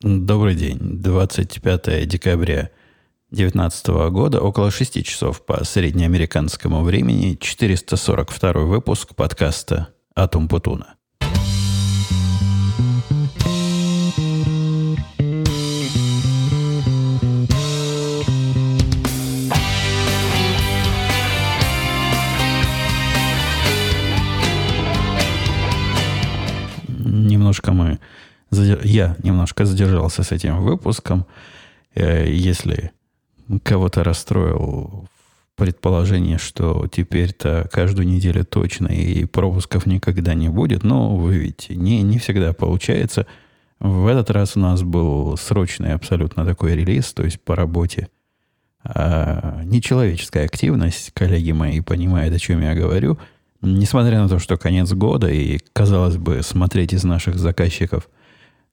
Добрый день. 25 декабря 2019 года, около 6 часов по среднеамериканскому времени, 442 выпуск подкаста «Атум Путуна». Я немножко задержался с этим выпуском. Э, если кого-то расстроил предположение, что теперь-то каждую неделю точно и пропусков никогда не будет, но вы видите, не, не всегда получается. В этот раз у нас был срочный абсолютно такой релиз, то есть по работе. А, нечеловеческая активность, коллеги мои понимают, о чем я говорю. Несмотря на то, что конец года, и, казалось бы, смотреть из наших заказчиков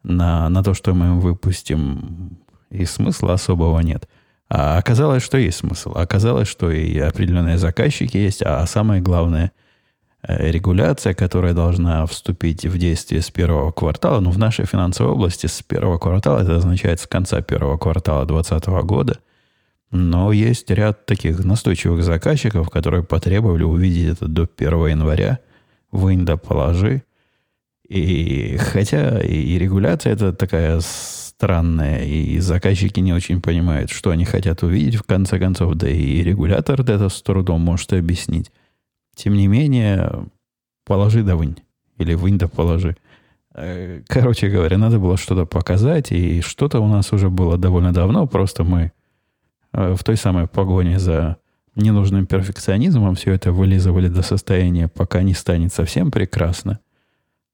на, на то, что мы им выпустим, и смысла особого нет. А оказалось, что есть смысл. Оказалось, что и определенные заказчики есть, а самое главное, э, регуляция, которая должна вступить в действие с первого квартала. Ну, в нашей финансовой области с первого квартала, это означает с конца первого квартала 2020 года. Но есть ряд таких настойчивых заказчиков, которые потребовали увидеть это до 1 января. Вынь да положи. И хотя и регуляция это такая странная, и заказчики не очень понимают, что они хотят увидеть в конце концов, да и регулятор это с трудом может объяснить. Тем не менее, положи да вынь. Или вынь да положи. Э, короче говоря, надо было что-то показать, и что-то у нас уже было довольно давно, просто мы э, в той самой погоне за ненужным перфекционизмом все это вылизывали до состояния, пока не станет совсем прекрасно.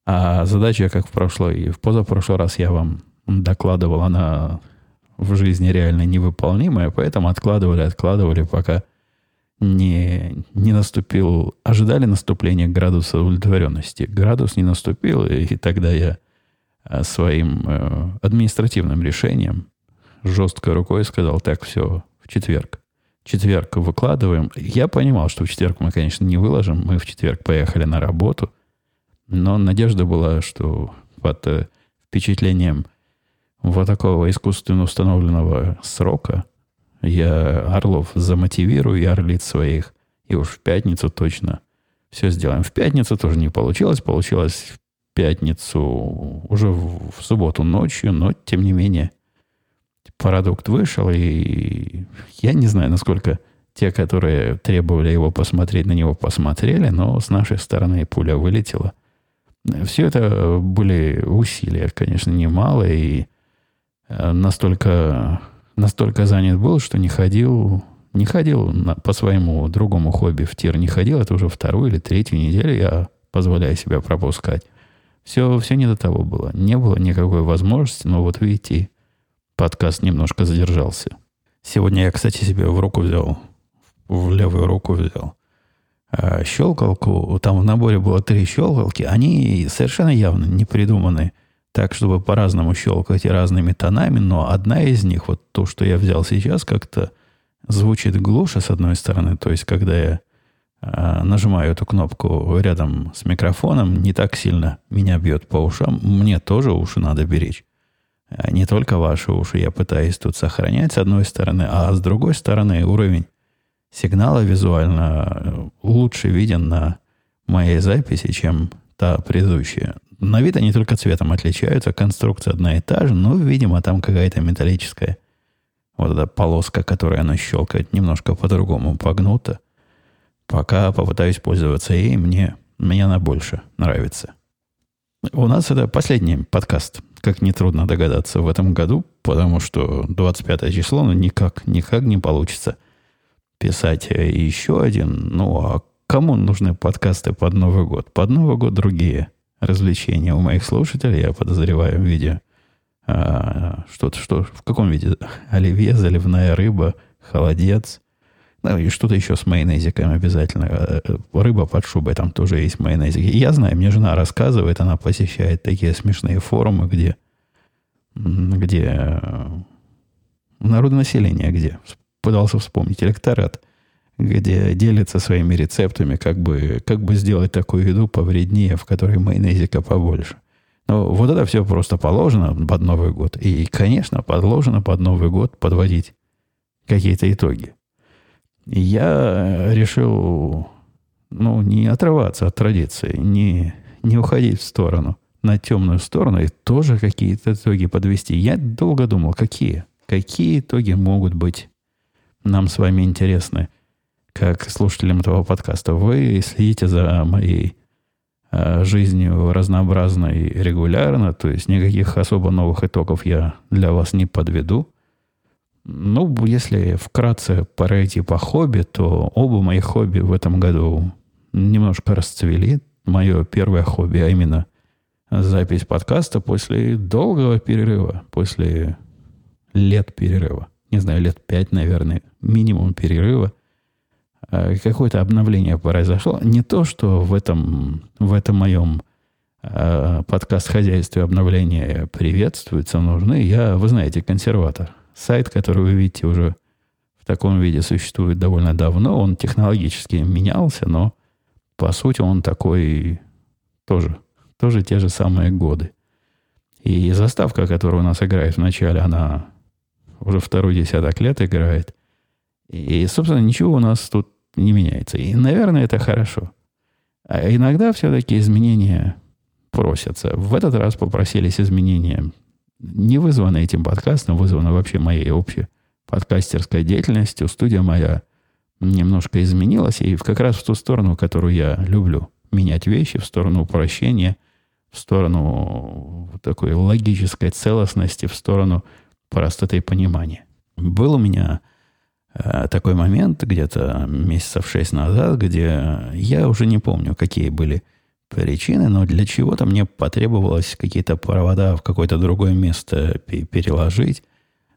А задача, как в прошлый и в позапрошлый раз я вам докладывал, она в жизни реально невыполнимая, поэтому откладывали, откладывали, пока не, не наступил, ожидали наступления градуса удовлетворенности. Градус не наступил, и тогда я э, своим э, административным решением жесткой рукой сказал, так, все, в четверг. Четверг выкладываем. Я понимал, что в четверг мы, конечно, не выложим. Мы в четверг поехали на работу – но надежда была, что под э, впечатлением вот такого искусственно установленного срока я Орлов замотивирую и Орлиц своих, и уж в пятницу точно все сделаем. В пятницу тоже не получилось, получилось в пятницу уже в, в субботу ночью, но тем не менее продукт вышел, и я не знаю, насколько те, которые требовали его посмотреть, на него посмотрели, но с нашей стороны пуля вылетела. Все это были усилия, конечно, немало, и э, настолько, настолько занят был, что не ходил, не ходил на, по своему другому хобби в тир, не ходил, это уже вторую или третью неделю я позволяю себя пропускать. Все, все не до того было. Не было никакой возможности, но вот видите, подкаст немножко задержался. Сегодня я, кстати, себе в руку взял, в левую руку взял щелкалку, там в наборе было три щелкалки, они совершенно явно не придуманы так, чтобы по-разному щелкать и разными тонами, но одна из них, вот то, что я взял сейчас, как-то звучит глуше с одной стороны, то есть когда я э, нажимаю эту кнопку рядом с микрофоном, не так сильно меня бьет по ушам, мне тоже уши надо беречь. Э, не только ваши уши я пытаюсь тут сохранять с одной стороны, а с другой стороны уровень сигнала визуально э, лучше виден на моей записи, чем та предыдущая. На вид они только цветом отличаются, конструкция одна и та же, но, видимо, там какая-то металлическая вот эта полоска, которая она щелкает, немножко по-другому погнута. Пока попытаюсь пользоваться ей, мне, мне она больше нравится. У нас это последний подкаст, как нетрудно догадаться, в этом году, потому что 25 число, ну, никак, никак не получится – писать еще один. Ну, а кому нужны подкасты под Новый год? Под Новый год другие развлечения у моих слушателей, я подозреваю, в виде а, что-то, что, в каком виде? Оливье, заливная рыба, холодец. Ну, и что-то еще с майонезиком обязательно. Э, э, рыба под шубой, там тоже есть майонезик. Я знаю, мне жена рассказывает, она посещает такие смешные форумы, где, где э, народонаселение, где пытался вспомнить электорат, где делится своими рецептами, как бы, как бы сделать такую еду повреднее, в которой майонезика побольше. Но вот это все просто положено под Новый год. И, конечно, подложено под Новый год подводить какие-то итоги. И я решил ну, не отрываться от традиции, не, не уходить в сторону, на темную сторону, и тоже какие-то итоги подвести. Я долго думал, какие, какие итоги могут быть нам с вами интересны, как слушателям этого подкаста. Вы следите за моей э, жизнью разнообразной и регулярно, то есть никаких особо новых итогов я для вас не подведу. Ну, если вкратце пройти по хобби, то оба моих хобби в этом году немножко расцвели. Мое первое хобби, а именно запись подкаста после долгого перерыва, после лет перерыва. Не знаю, лет пять, наверное, минимум перерыва. А, какое-то обновление произошло. Не то, что в этом, в этом моем а, подкаст-хозяйстве обновления приветствуются, нужны. Я, вы знаете, консерватор. Сайт, который вы видите уже в таком виде существует довольно давно. Он технологически менялся, но по сути он такой тоже, тоже те же самые годы. И заставка, которая у нас играет вначале, она уже второй десяток лет играет. И, собственно, ничего у нас тут не меняется. И, наверное, это хорошо. А иногда все-таки изменения просятся. В этот раз попросились изменения, не вызваны этим подкастом, вызваны вообще моей общей подкастерской деятельностью. Студия моя немножко изменилась, и как раз в ту сторону, которую я люблю. Менять вещи в сторону упрощения, в сторону такой логической целостности, в сторону простоты понимания. Был у меня э, такой момент где-то месяцев шесть назад, где я уже не помню, какие были причины, но для чего-то мне потребовалось какие-то провода в какое-то другое место переложить,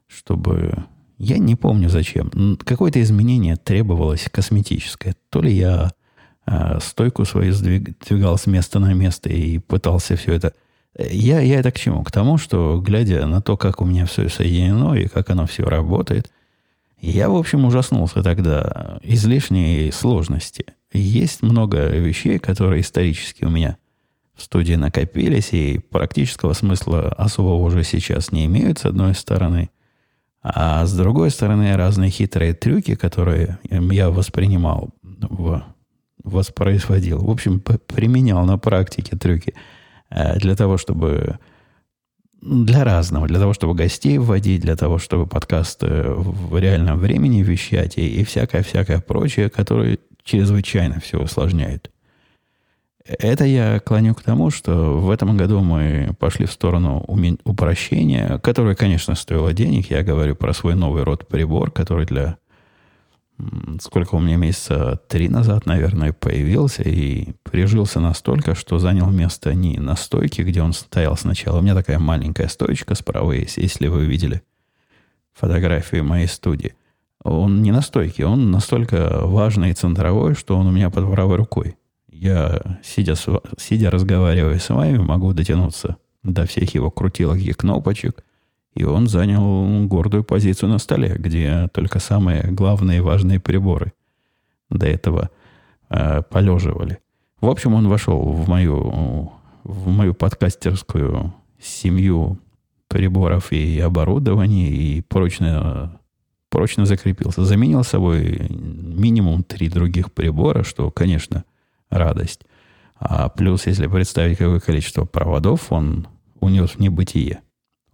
чтобы... Я не помню зачем. Какое-то изменение требовалось косметическое. То ли я э, стойку свою сдвигал с места на место и пытался все это я, я это к чему? К тому, что, глядя на то, как у меня все соединено и как оно все работает, я, в общем, ужаснулся тогда излишней сложности. Есть много вещей, которые исторически у меня в студии накопились, и практического смысла особого уже сейчас не имеют, с одной стороны. А с другой стороны, разные хитрые трюки, которые я воспринимал, воспроизводил. В общем, применял на практике трюки – для того, чтобы для разного, для того, чтобы гостей вводить, для того, чтобы подкаст в реальном времени вещать и, и всякое-всякое прочее, которое чрезвычайно все усложняет. Это я клоню к тому, что в этом году мы пошли в сторону упрощения, которое, конечно, стоило денег. Я говорю про свой новый род прибор, который для сколько у меня месяца три назад, наверное, появился и прижился настолько, что занял место не на стойке, где он стоял сначала. У меня такая маленькая стоечка справа есть, если вы видели фотографии моей студии. Он не на стойке, он настолько важный и центровой, что он у меня под правой рукой. Я, сидя, сидя разговаривая с вами, могу дотянуться до всех его крутилок и кнопочек – и он занял гордую позицию на столе, где только самые главные и важные приборы до этого э, полеживали. В общем, он вошел в мою, в мою подкастерскую семью приборов и оборудования и прочно, прочно закрепился. Заменил собой минимум три других прибора, что, конечно, радость. А плюс, если представить, какое количество проводов он унес в небытие –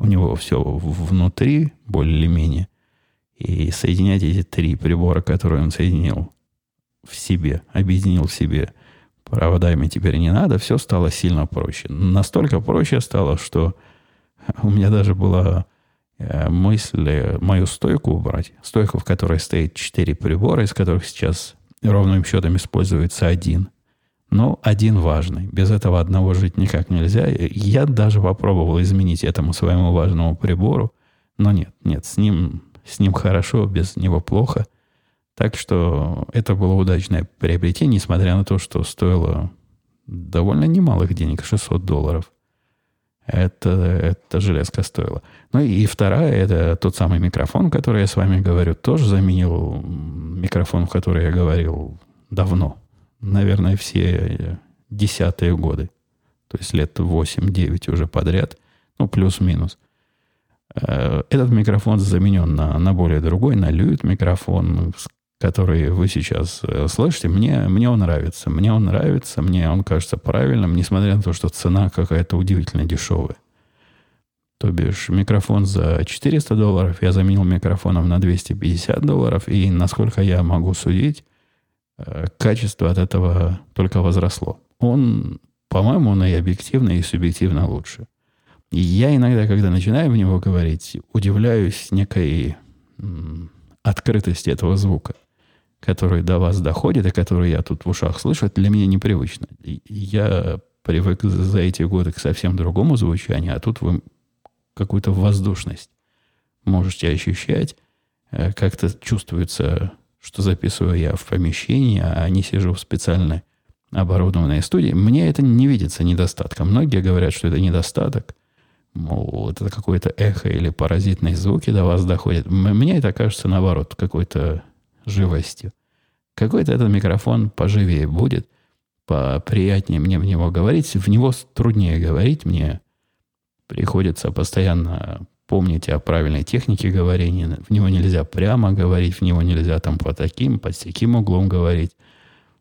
у него все внутри, более или менее. И соединять эти три прибора, которые он соединил в себе, объединил в себе проводами теперь не надо, все стало сильно проще. Настолько проще стало, что у меня даже была э, мысль э, мою стойку убрать. Стойку, в которой стоит четыре прибора, из которых сейчас ровным счетом используется один – но один важный. Без этого одного жить никак нельзя. Я даже попробовал изменить этому своему важному прибору. Но нет, нет, с ним, с ним хорошо, без него плохо. Так что это было удачное приобретение, несмотря на то, что стоило довольно немалых денег, 600 долларов. Это, это железка стоила. Ну и вторая, это тот самый микрофон, который я с вами говорю, тоже заменил микрофон, в который я говорил давно, наверное, все десятые годы. то есть лет 8-9 уже подряд, ну, плюс-минус. Э, этот микрофон заменен на, на более другой, на люит микрофон, который вы сейчас э, слышите. Мне, мне он нравится. Мне он нравится, мне он кажется правильным, несмотря на то, что цена какая-то удивительно дешевая. То бишь микрофон за 400 долларов я заменил микрофоном на 250 долларов, и насколько я могу судить, качество от этого только возросло. Он, по-моему, он и объективно, и субъективно лучше. И я иногда, когда начинаю в него говорить, удивляюсь некой открытости этого звука, который до вас доходит, и который я тут в ушах слышу, это для меня непривычно. Я привык за эти годы к совсем другому звучанию, а тут вы какую-то воздушность можете ощущать. Э, как-то чувствуется, что записываю я в помещении, а не сижу в специальной оборудованной студии. Мне это не видится недостатком. Многие говорят, что это недостаток. Мол, это какое-то эхо или паразитные звуки до вас доходят. Мне это кажется, наоборот, какой-то живостью. Какой-то этот микрофон поживее будет, поприятнее мне в него говорить. В него труднее говорить мне. Приходится постоянно помнить о правильной технике говорения. В него нельзя прямо говорить, в него нельзя там по таким, по таким углом говорить.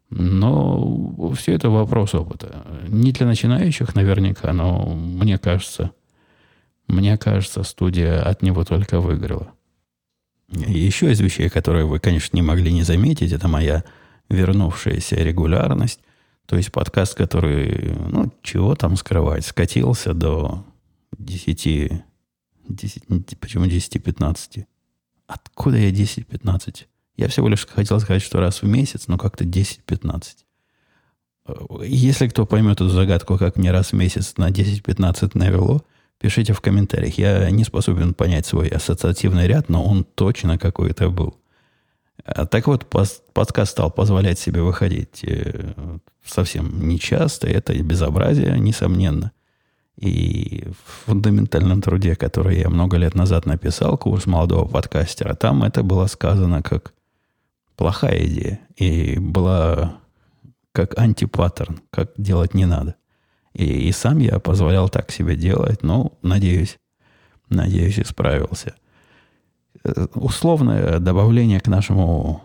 Но все это вопрос опыта. Не для начинающих наверняка, но мне кажется, мне кажется, студия от него только выиграла. Еще из вещей, которые вы, конечно, не могли не заметить, это моя вернувшаяся регулярность. То есть подкаст, который, ну, чего там скрывать, скатился до 10, 10 почему 10-15? Откуда я 10-15? Я всего лишь хотел сказать, что раз в месяц, но как-то 10-15. Если кто поймет эту загадку, как мне раз в месяц на 10-15 навело, Пишите в комментариях. Я не способен понять свой ассоциативный ряд, но он точно какой-то был. А так вот, подкаст стал позволять себе выходить э, совсем нечасто. Это безобразие, несомненно. И в фундаментальном труде, который я много лет назад написал, курс молодого подкастера, там это было сказано как плохая идея. И была как антипаттерн, как делать не надо. И, и сам я позволял так себе делать, но, надеюсь, надеюсь, исправился. Э, условное добавление к нашему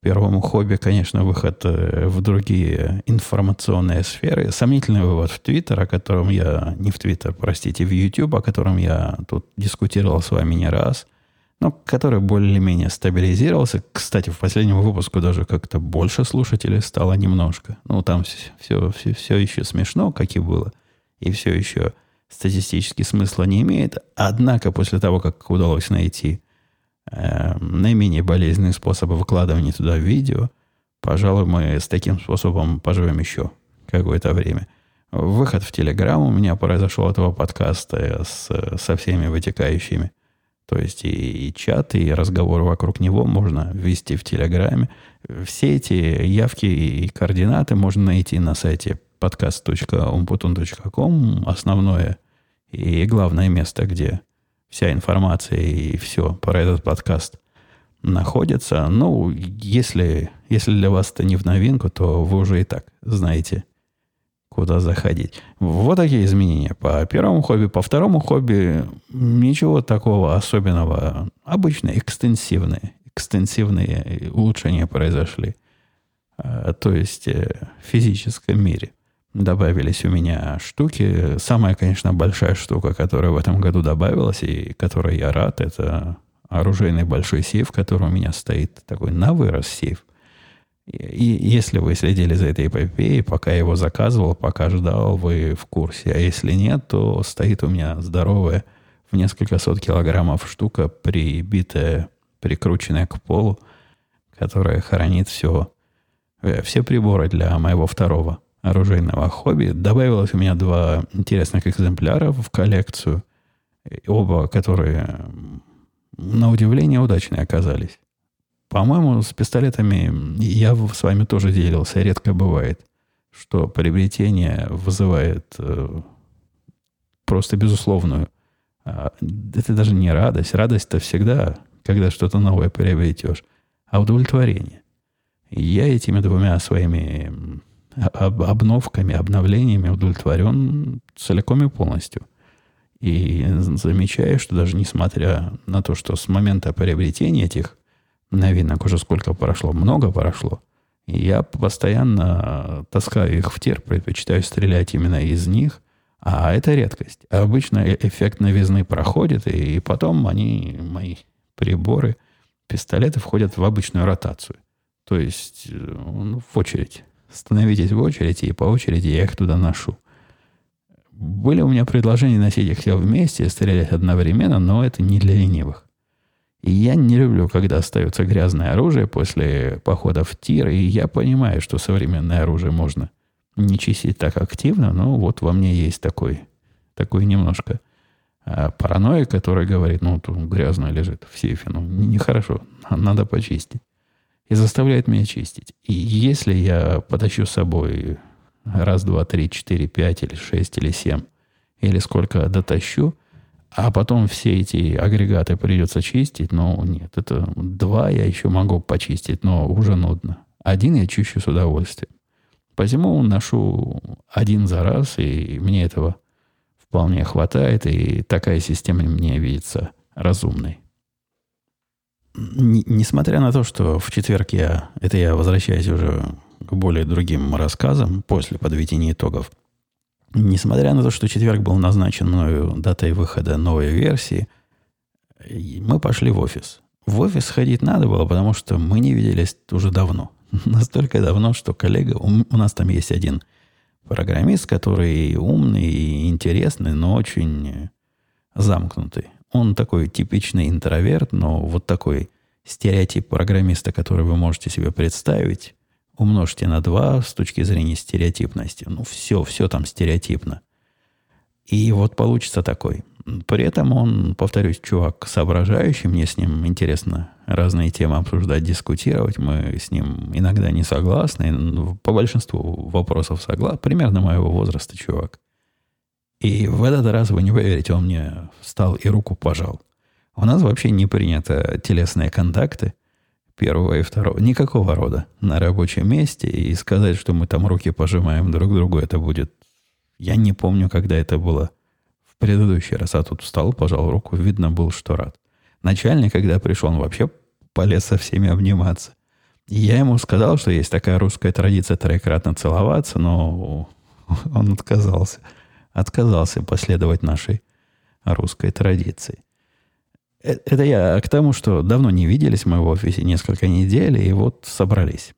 первому хобби, конечно, выход э, в другие информационные сферы. Сомнительный вывод в Твиттер, о котором я, не в Твиттер, простите, в YouTube, о котором я тут дискутировал с вами не раз – но который более-менее стабилизировался. Кстати, в последнем выпуску даже как-то больше слушателей стало немножко. Ну, там все, все, все еще смешно, как и было, и все еще статистически смысла не имеет. Однако после того, как удалось найти э, наименее болезненные способы выкладывания туда видео, пожалуй, мы с таким способом поживем еще какое-то время. Выход в Телеграм у меня произошел этого подкаста с, со всеми вытекающими то есть и, и чат, и разговоры вокруг него можно ввести в Телеграме. Все эти явки и координаты можно найти на сайте podcast.umputun.com. Основное и главное место, где вся информация и все про этот подкаст находится. Ну, если, если для вас это не в новинку, то вы уже и так знаете, куда заходить. Вот такие изменения по первому хобби. По второму хобби ничего такого особенного. Обычно экстенсивные. Экстенсивные улучшения произошли. А, то есть э, в физическом мире добавились у меня штуки. Самая, конечно, большая штука, которая в этом году добавилась, и которой я рад, это оружейный большой сейф, который у меня стоит, такой на вырос сейф. И если вы следили за этой эпопеей, пока я его заказывал, пока ждал, вы в курсе. А если нет, то стоит у меня здоровая в несколько сот килограммов штука, прибитая, прикрученная к полу, которая хранит все, э, все приборы для моего второго оружейного хобби. Добавилось у меня два интересных экземпляра в коллекцию, оба которые, на удивление, удачные оказались. По-моему, с пистолетами я с вами тоже делился. Редко бывает, что приобретение вызывает э, просто безусловную. Э, это даже не радость. Радость-то всегда, когда что-то новое приобретешь, а удовлетворение. Я этими двумя своими об, обновками, обновлениями удовлетворен целиком и полностью. И замечаю, что даже несмотря на то, что с момента приобретения этих новинок уже сколько прошло, много прошло, я постоянно таскаю их в тер, предпочитаю стрелять именно из них, а это редкость. Обычно э, эффект новизны проходит, и потом они, мои приборы, пистолеты входят в обычную ротацию. То есть ну, в очередь. Становитесь в очередь, и по очереди я их туда ношу. Были у меня предложения носить их все вместе и стрелять одновременно, но это не для ленивых. И я не люблю, когда остается грязное оружие после похода в тир, и я понимаю, что современное оружие можно не чистить так активно, но вот во мне есть такой, такой немножко а, паранойя, которая говорит, ну, тут грязно лежит в сейфе, ну, нехорошо, надо почистить. И заставляет меня чистить. И если я потащу с собой раз, два, три, четыре, пять или шесть или семь, или сколько дотащу – а потом все эти агрегаты придется чистить, но нет, это два я еще могу почистить, но уже нудно. Один я чищу с удовольствием. Посему ношу один за раз, и мне этого вполне хватает, и такая система мне видится разумной. Несмотря на то, что в четверг я, это я возвращаюсь уже к более другим рассказам после подведения итогов – Несмотря на то, что четверг был назначен мною датой выхода новой версии, мы пошли в офис. В офис ходить надо было, потому что мы не виделись уже давно. Настолько давно, что коллега... У нас там есть один программист, который умный и интересный, но очень замкнутый. Он такой типичный интроверт, но вот такой стереотип программиста, который вы можете себе представить, умножьте на 2 с точки зрения стереотипности. Ну, все, все там стереотипно. И вот получится такой. При этом он, повторюсь, чувак соображающий, мне с ним интересно разные темы обсуждать, дискутировать. Мы с ним иногда не согласны, по большинству вопросов согласны. Примерно моего возраста чувак. И в этот раз, вы не поверите, он мне встал и руку пожал. У нас вообще не принято телесные контакты первого и второго. Никакого рода на рабочем месте. И сказать, что мы там руки пожимаем друг другу, это будет... Я не помню, когда это было в предыдущий раз. А тут встал, пожал руку, видно был, что рад. Начальник, когда пришел, он вообще полез со всеми обниматься. Я ему сказал, что есть такая русская традиция троекратно целоваться, но он отказался. Отказался последовать нашей русской традиции. Э, это я к тому, что давно не виделись мы в офисе, несколько недель, и вот собрались.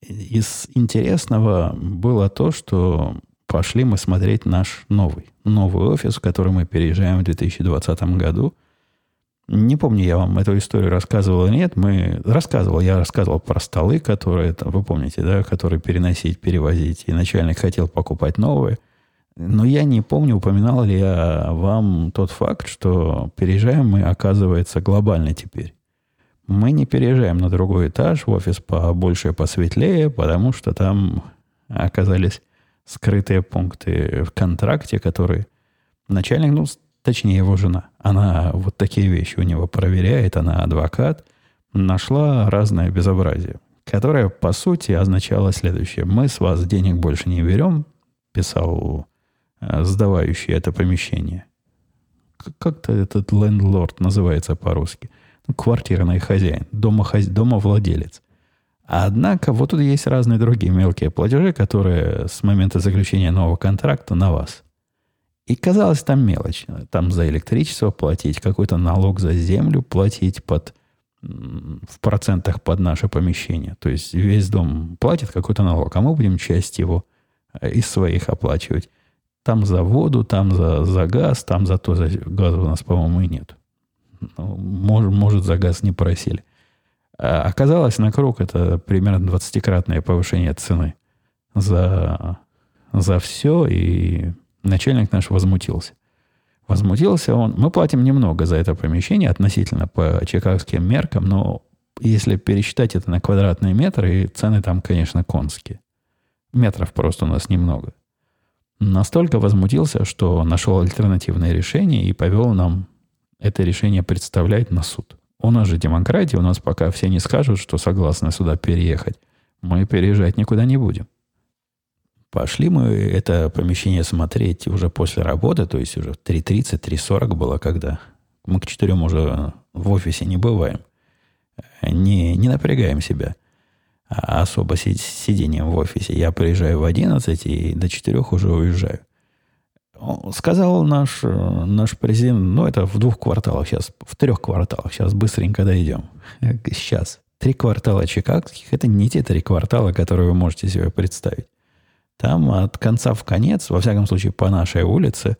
Из интересного было то, что пошли мы смотреть наш новый, новый офис, в который мы переезжаем в 2020 году. Не помню, я вам эту историю рассказывал или нет. Мы рассказывал, я рассказывал про столы, которые, вы помните, да, которые переносить, перевозить. И начальник хотел покупать новые – но я не помню, упоминал ли я вам тот факт, что переезжаем мы, оказывается, глобально теперь. Мы не переезжаем на другой этаж, в офис побольше посветлее, потому что там оказались скрытые пункты в контракте, которые начальник, ну, точнее его жена, она вот такие вещи у него проверяет, она адвокат, нашла разное безобразие, которое, по сути, означало следующее. Мы с вас денег больше не берем, писал сдавающий это помещение. Как-то этот лендлорд называется по-русски. Ну, квартирный хозяин, домохоз... домовладелец. Однако вот тут есть разные другие мелкие платежи, которые с момента заключения нового контракта на вас. И казалось, там мелочь. Там за электричество платить, какой-то налог за землю платить под, в процентах под наше помещение. То есть весь дом платит какой-то налог, а мы будем часть его э, из своих оплачивать. Там за воду, там за, за газ, там за то, за газа у нас, по-моему, и нет. Ну, может, может, за газ не просили. А оказалось, на круг это примерно 20-кратное повышение цены за, за все, и начальник наш возмутился. Возмутился он. Мы платим немного за это помещение относительно по чикагским меркам, но если пересчитать это на квадратные метры, цены там, конечно, конские. Метров просто у нас немного. Настолько возмутился, что нашел альтернативное решение и повел нам это решение представлять на суд. У нас же демократия, у нас пока все не скажут, что согласны сюда переехать, мы переезжать никуда не будем. Пошли мы это помещение смотреть уже после работы, то есть уже 3.30, 3.40 было, когда мы к четырем уже в офисе не бываем. Не, не напрягаем себя особо сидением в офисе. Я приезжаю в 11 и до 4 уже уезжаю. Сказал наш, наш президент, ну, это в двух кварталах сейчас, в трех кварталах. Сейчас быстренько дойдем. Сейчас. Три квартала чикагских – это не те три квартала, которые вы можете себе представить. Там от конца в конец, во всяком случае, по нашей улице,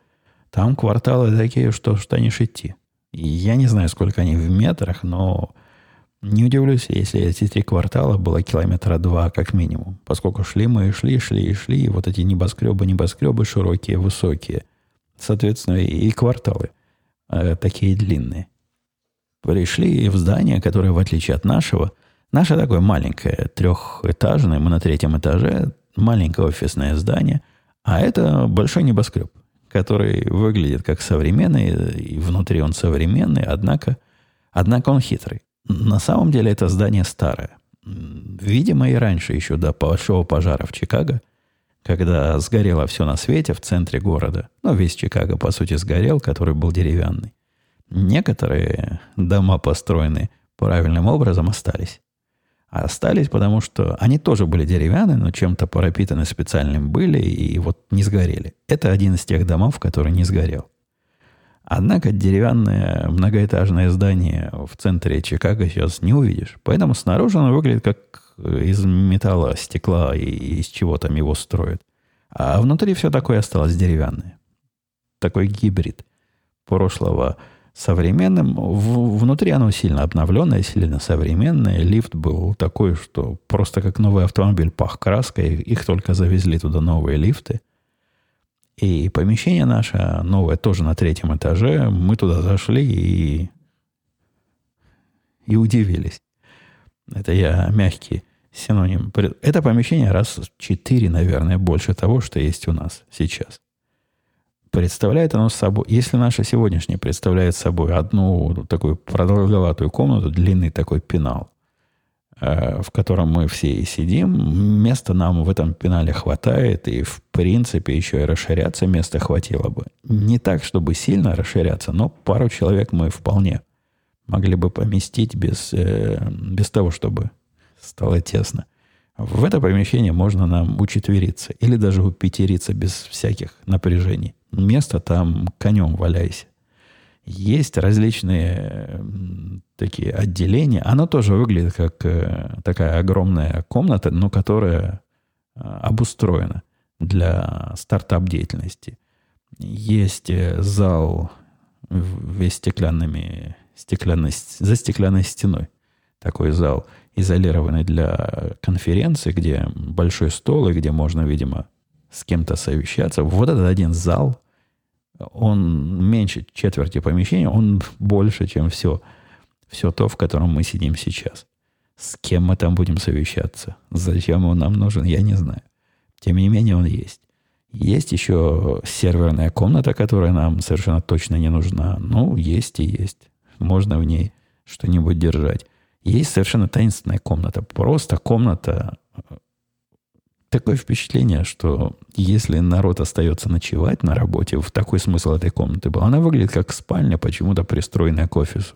там кварталы такие, что штанишь идти. И я не знаю, сколько они в метрах, но не удивлюсь, если эти три квартала было километра два как минимум, поскольку шли мы и шли, шли и шли, и вот эти небоскребы, небоскребы широкие, высокие. Соответственно, и кварталы э, такие длинные. Пришли в здание, которое, в отличие от нашего, наше такое маленькое, трехэтажное, мы на третьем этаже, маленькое офисное здание, а это большой небоскреб, который выглядит как современный, и внутри он современный, однако, однако он хитрый. На самом деле это здание старое. Видимо, и раньше, еще до большого пожара в Чикаго, когда сгорело все на свете в центре города, ну, весь Чикаго, по сути, сгорел, который был деревянный. Некоторые дома, построенные правильным образом, остались. А остались, потому что они тоже были деревянные, но чем-то пропитаны специальным были и вот не сгорели. Это один из тех домов, который не сгорел. Однако деревянное многоэтажное здание в центре Чикаго сейчас не увидишь. Поэтому снаружи оно выглядит как из металла, стекла и из чего там его строят. А внутри все такое осталось деревянное. Такой гибрид прошлого современным. В, внутри оно сильно обновленное, сильно современное. Лифт был такой, что просто как новый автомобиль пах краской. Их только завезли туда новые лифты. И помещение наше новое тоже на третьем этаже. Мы туда зашли и, и удивились. Это я мягкий синоним. Это помещение раз в четыре, наверное, больше того, что есть у нас сейчас. Представляет оно собой, если наше сегодняшнее представляет собой одну такую продолговатую комнату, длинный такой пенал, в котором мы все и сидим. Места нам в этом пенале хватает, и в принципе еще и расширяться места хватило бы. Не так, чтобы сильно расширяться, но пару человек мы вполне могли бы поместить без, э, без того, чтобы стало тесно. В это помещение можно нам учетвериться или даже упятериться без всяких напряжений. Место там конем валяйся. Есть различные такие отделения. Оно тоже выглядит как э, такая огромная комната, но которая э, обустроена для стартап-деятельности. Есть э, зал весь стеклянными, стеклянной, за стеклянной стеной. Такой зал, изолированный для конференции, где большой стол, и где можно, видимо, с кем-то совещаться. Вот этот один зал – он меньше четверти помещения, он больше, чем все, все то, в котором мы сидим сейчас. С кем мы там будем совещаться? Зачем он нам нужен, я не знаю. Тем не менее, он есть. Есть еще серверная комната, которая нам совершенно точно не нужна. Ну, есть и есть. Можно в ней что-нибудь держать. Есть совершенно таинственная комната. Просто комната такое впечатление, что если народ остается ночевать на работе, в такой смысл этой комнаты был, она выглядит как спальня, почему-то пристроенная к офису.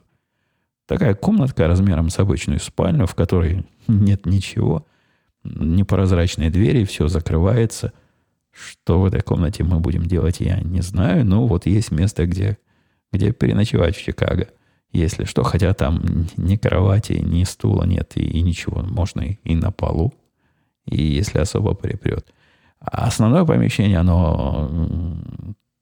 Такая комнатка размером с обычную спальню, в которой нет ничего, непрозрачные двери, все закрывается. Что в этой комнате мы будем делать, я не знаю. Но вот есть место, где, где переночевать в Чикаго. Если что, хотя там ни кровати, ни стула нет и, и ничего. Можно и, и на полу и если особо припрет. А основное помещение, оно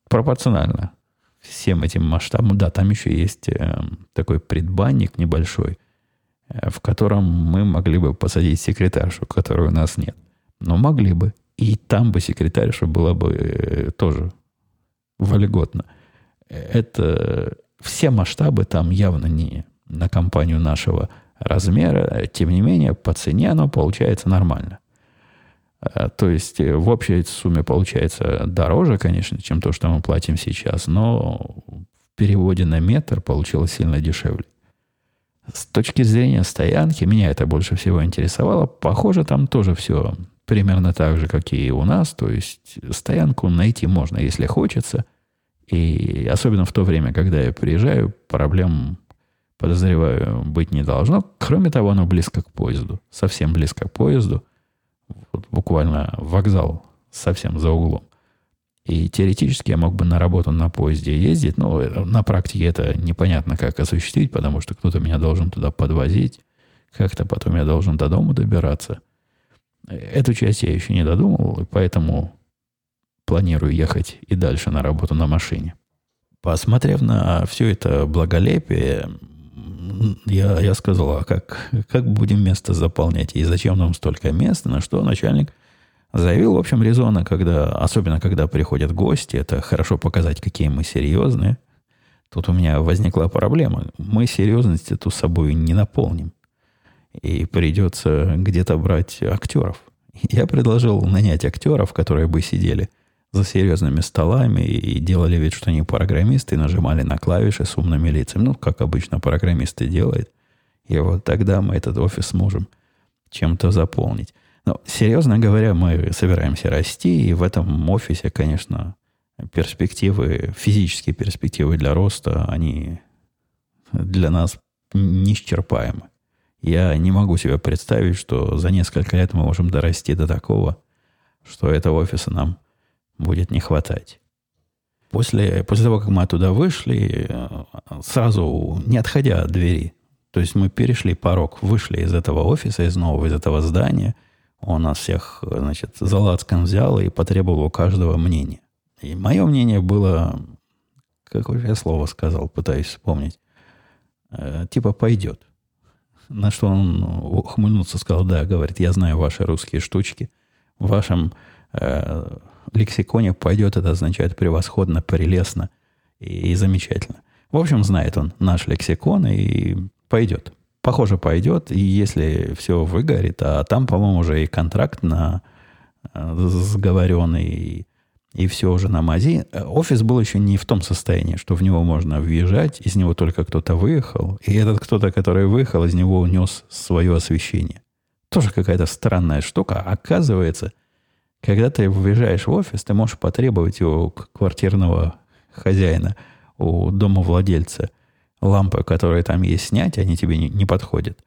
пропорционально всем этим масштабам. Да, там еще есть э, такой предбанник небольшой, э, в котором мы могли бы посадить секретаршу, которой у нас нет. Но могли бы. И там бы секретарша была бы э, тоже вольготно. Это все масштабы там явно не на компанию нашего размера. Тем не менее, по цене оно получается нормально. Э, то есть э, в общей сумме получается дороже, конечно, чем то, что мы платим сейчас, но в переводе на метр получилось сильно дешевле. С точки зрения стоянки, меня это больше всего интересовало. Похоже, там тоже все примерно так же, как и у нас. То есть стоянку найти можно, если хочется. И особенно в то время, когда я приезжаю, проблем, подозреваю, быть не должно. Кроме того, оно близко к поезду. Совсем близко к поезду. Вот буквально вокзал совсем за углом. И теоретически я мог бы на работу на поезде ездить, но на практике это непонятно, как осуществить, потому что кто-то меня должен туда подвозить, как-то потом я должен до дома добираться. Эту часть я еще не додумал, и поэтому планирую ехать и дальше на работу на машине. Посмотрев на все это благолепие, я, я сказал, а как, как будем место заполнять и зачем нам столько места, на что начальник Заявил, в общем, резонно, когда, особенно когда приходят гости, это хорошо показать, какие мы серьезные. Тут у меня возникла проблема. Мы серьезность эту собой не наполним. И придется где-то брать актеров. Я предложил нанять актеров, которые бы сидели за серьезными столами и делали вид, что они программисты, и нажимали на клавиши с умными лицами. Ну, как обычно программисты делают. И вот тогда мы этот офис сможем чем-то заполнить. Но, серьезно говоря, мы собираемся расти, и в этом офисе, конечно, перспективы, физические перспективы для роста, они для нас неисчерпаемы. Я не могу себе представить, что за несколько лет мы можем дорасти до такого, что этого офиса нам будет не хватать. После, после того, как мы оттуда вышли, сразу не отходя от двери, то есть мы перешли порог, вышли из этого офиса, из нового, из этого здания – он нас всех, значит, за лацкан взял и потребовал у каждого мнения. И мое мнение было, какое же я слово сказал, пытаюсь вспомнить, э, типа «пойдет». На что он ухмыльнулся, сказал, да, говорит, я знаю ваши русские штучки. В вашем э, лексиконе «пойдет» это означает превосходно, прелестно и, и замечательно. В общем, знает он наш лексикон и пойдет похоже, пойдет, и если все выгорит, а там, по-моему, уже и контракт на э, сговоренный, и, и все уже на мази. Офис был еще не в том состоянии, что в него можно въезжать, из него только кто-то выехал, и этот кто-то, который выехал, из него унес свое освещение. Тоже какая-то странная штука. Оказывается, когда ты въезжаешь в офис, ты можешь потребовать у квартирного хозяина, у домовладельца – лампы, которые там есть, снять, они тебе не, не подходят.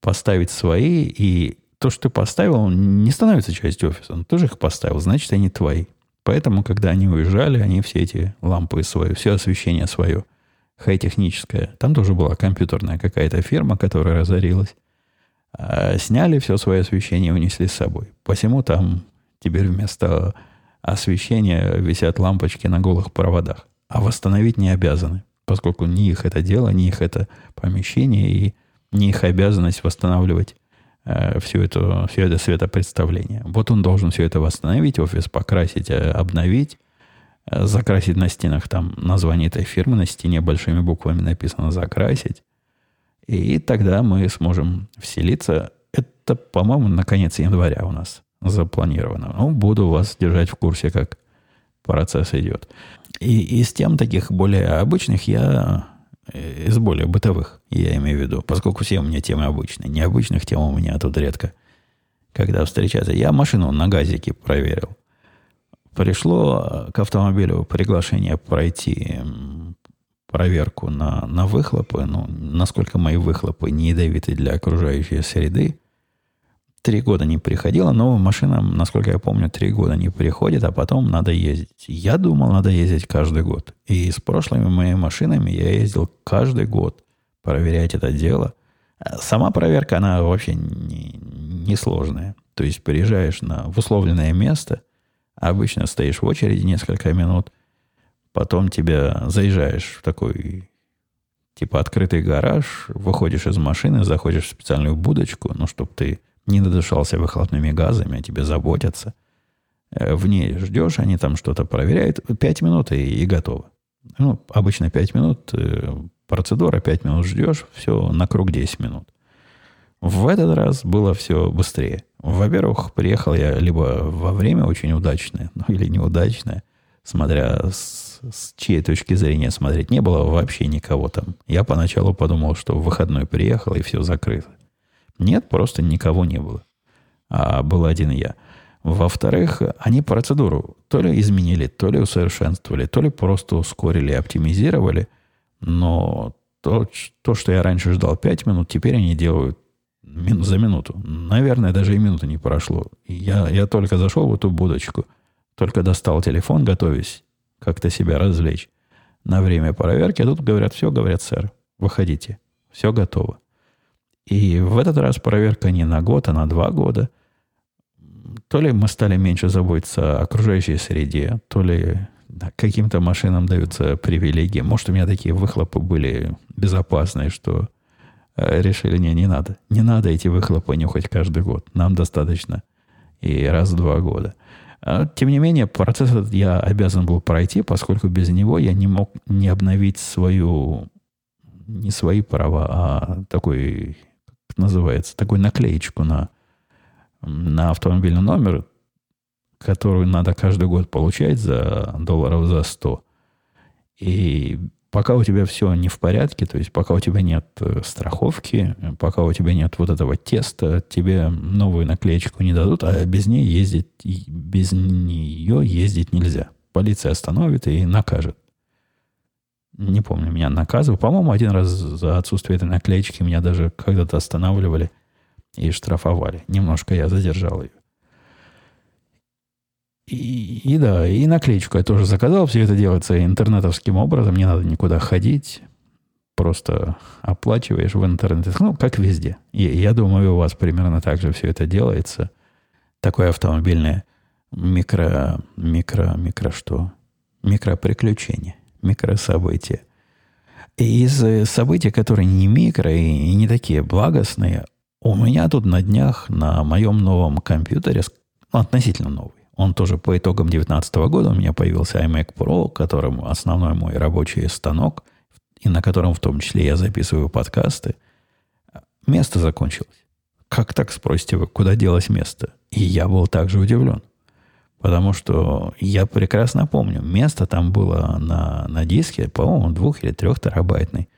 Поставить свои, и то, что ты поставил, не становится частью офиса. Он тоже их поставил, значит, они твои. Поэтому, когда они уезжали, они все эти лампы свои, все освещение свое, хай-техническое, там тоже была компьютерная какая-то фирма, которая разорилась, а сняли все свое освещение и унесли с собой. Посему там теперь вместо освещения висят лампочки на голых проводах. А восстановить не обязаны поскольку не их это дело, не их это помещение и не их обязанность восстанавливать э, все, это, все это светопредставление. Вот он должен все это восстановить, офис покрасить, э, обновить, э, закрасить на стенах там название этой фирмы, на стене большими буквами написано «закрасить». И тогда мы сможем вселиться. Это, по-моему, на конец января у нас запланировано. Ну, буду вас держать в курсе, как процесс идет. И из тем таких более обычных я э, из более бытовых, я имею в виду, поскольку все у меня темы обычные. Необычных тем у меня тут редко, когда встречаются. Я машину на газике проверил. Пришло к автомобилю приглашение пройти проверку на, на выхлопы, ну, насколько мои выхлопы не ядовиты для окружающей среды. Три года не приходила, новым машинам, насколько я помню, три года не приходит, а потом надо ездить. Я думал, надо ездить каждый год. И с прошлыми моими машинами я ездил каждый год проверять это дело. Сама проверка, она вообще не, не. То есть приезжаешь на, в условленное место, обычно стоишь в очереди несколько минут, потом тебя заезжаешь в такой типа открытый гараж, выходишь из машины, заходишь в специальную будочку, ну, чтобы ты не надышался выхлопными газами, о тебе заботятся. Э, в ней ждешь, они там что-то проверяют. Пять минут и, и готово. Ну, обычно пять минут э, процедура, пять минут ждешь, все на круг 10 минут. В этот раз было все быстрее. Во-первых, приехал я либо во время очень удачное, ну или неудачное, смотря с, с чьей точки зрения смотреть, не было вообще никого там. Я поначалу подумал, что в выходной приехал и все закрыто. Нет, просто никого не было. А был один я. Во-вторых, они процедуру то ли изменили, то ли усовершенствовали, то ли просто ускорили и оптимизировали. Но то, то, что я раньше ждал 5 минут, теперь они делают за минуту. Наверное, даже и минуты не прошло. Я, я только зашел в эту будочку, только достал телефон, готовясь как-то себя развлечь на время проверки. А тут говорят, все, говорят, сэр, выходите. Все готово. И в этот раз проверка не на год, а на два года – то ли мы стали меньше заботиться о окружающей среде, то ли каким-то машинам даются привилегии. Может, у меня такие выхлопы были безопасные, что э, решили, не, не надо. Не надо эти выхлопы нюхать каждый год. Нам достаточно и раз в два года. А, тем не менее, процесс этот я обязан был пройти, поскольку без него я не мог не обновить свою, не свои права, а такой, называется, такую наклеечку на на автомобильный номер, которую надо каждый год получать за долларов за 100. И пока у тебя все не в порядке, то есть пока у тебя нет э, страховки, пока у тебя нет вот этого теста, тебе новую наклеечку не дадут, а без нее ездить, без нее ездить нельзя. Полиция остановит и накажет. Не помню, меня наказывали. По-моему, один раз за отсутствие этой наклеечки меня даже когда-то останавливали – и штрафовали. Немножко я задержал ее. И, и да, и наклеечку я тоже заказал. Все это делается интернетовским образом. Не надо никуда ходить. Просто оплачиваешь в интернете. Ну, как везде. И я думаю, у вас примерно так же все это делается. Такое автомобильное микро, микро, микро что? Микроприключение, микрособытие. И из событий, которые не микро и не такие благостные, у меня тут на днях на моем новом компьютере, ну, относительно новый, он тоже по итогам 2019 года у меня появился iMac Pro, которым основной мой рабочий станок, и на котором в том числе я записываю подкасты. Место закончилось. Как так, спросите вы, куда делось место? И я был также удивлен. Потому что я прекрасно помню, место там было на, на диске, по-моему, двух или трех терабайтный.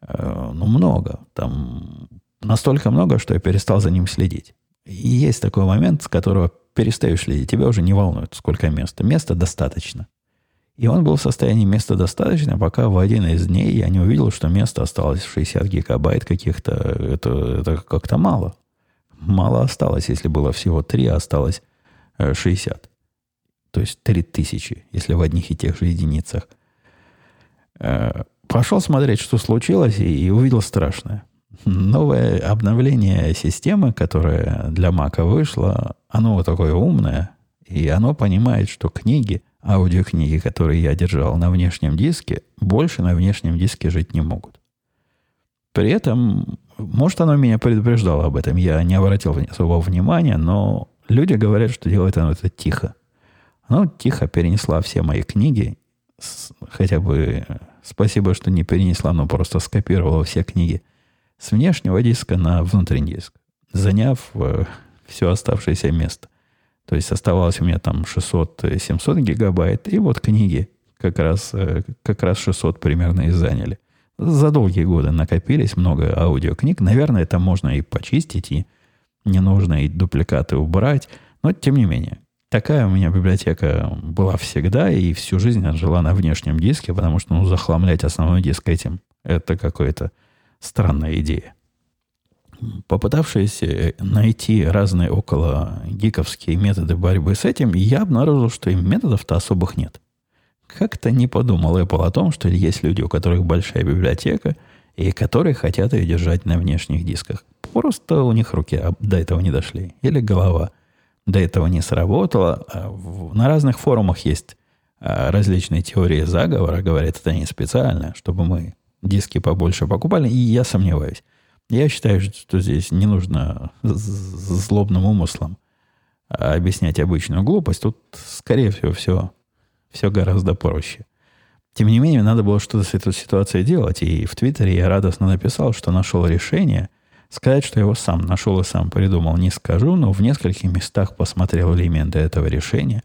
Э, ну, много. Там Настолько много, что я перестал за ним следить. И есть такой момент, с которого перестаешь следить. Тебя уже не волнует, сколько места. Места достаточно. И он был в состоянии места достаточно, пока в один из дней я не увидел, что места осталось 60 гигабайт каких-то. Это, это как-то мало. Мало осталось, если было всего 3, а осталось 60. То есть 3000, если в одних и тех же единицах. Э, пошел смотреть, что случилось, и увидел страшное новое обновление системы, которое для Мака вышло, оно вот такое умное, и оно понимает, что книги, аудиокниги, которые я держал на внешнем диске, больше на внешнем диске жить не могут. При этом, может, оно меня предупреждало об этом, я не обратил особого внимания, но люди говорят, что делает оно это тихо. Оно тихо перенесла все мои книги, хотя бы спасибо, что не перенесла, но просто скопировала все книги – с внешнего диска на внутренний диск, заняв э, все оставшееся место. То есть оставалось у меня там 600-700 гигабайт, и вот книги как раз, э, как раз 600 примерно и заняли. За долгие годы накопились много аудиокниг. Наверное, это можно и почистить, и не нужно и дупликаты убрать. Но тем не менее, такая у меня библиотека была всегда, и всю жизнь она жила на внешнем диске, потому что ну, захламлять основной диск этим – это какое-то Странная идея. Попытавшись э, найти разные около гиковские методы борьбы с этим, я обнаружил, что им методов-то особых нет. Как-то не подумал Apple о том, что есть люди, у которых большая библиотека, и которые хотят ее держать на внешних дисках. Просто у них руки до этого не дошли. Или голова до этого не сработала. А на разных форумах есть а, различные теории заговора. Говорят, это не специально, чтобы мы диски побольше покупали, и я сомневаюсь. Я считаю, что здесь не нужно злобным умыслом объяснять обычную глупость. Тут, скорее всего, все, все гораздо проще. Тем не менее, надо было что-то с этой ситуацией делать. И в Твиттере я радостно написал, что нашел решение. Сказать, что я его сам нашел и сам придумал, не скажу, но в нескольких местах посмотрел элементы этого решения.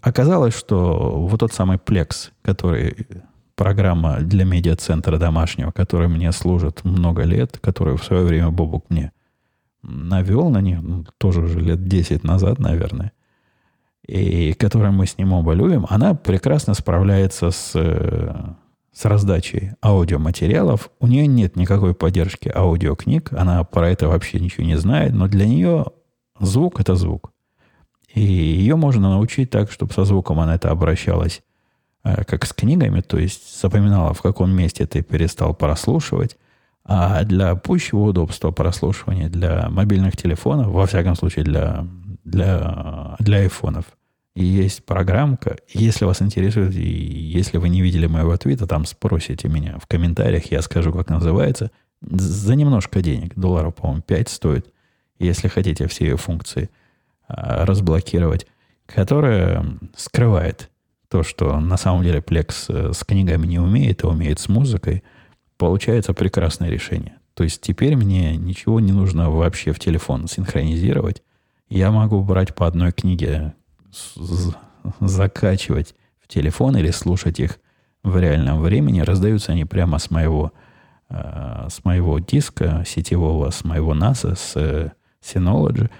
Оказалось, что вот тот самый Plex, который программа для медиацентра домашнего, которая мне служит много лет, которую в свое время Бобук мне навел на них, ну, тоже уже лет 10 назад, наверное, и которую мы с ним оба любим, она прекрасно справляется с, с раздачей аудиоматериалов. У нее нет никакой поддержки аудиокниг, она про это вообще ничего не знает, но для нее звук – это звук. И ее можно научить так, чтобы со звуком она это обращалась э, как с книгами, то есть запоминала, в каком месте ты перестал прослушивать, а для пущего удобства прослушивания для мобильных телефонов, во всяком случае для, для, для айфонов, есть программка. Если вас интересует, и если вы не видели моего твита, там спросите меня в комментариях, я скажу, как называется. За немножко денег, долларов, по-моему, 5 стоит, если хотите все ее функции а, разблокировать, которая скрывает то, что на самом деле Plex э, с книгами не умеет, а умеет с музыкой – Получается прекрасное решение. То есть теперь мне ничего не нужно вообще в телефон синхронизировать. Я могу брать по одной книге, закачивать в телефон или слушать их в реальном времени. Раздаются они прямо с моего, э, с моего диска сетевого, с моего NAS, с э, Synology.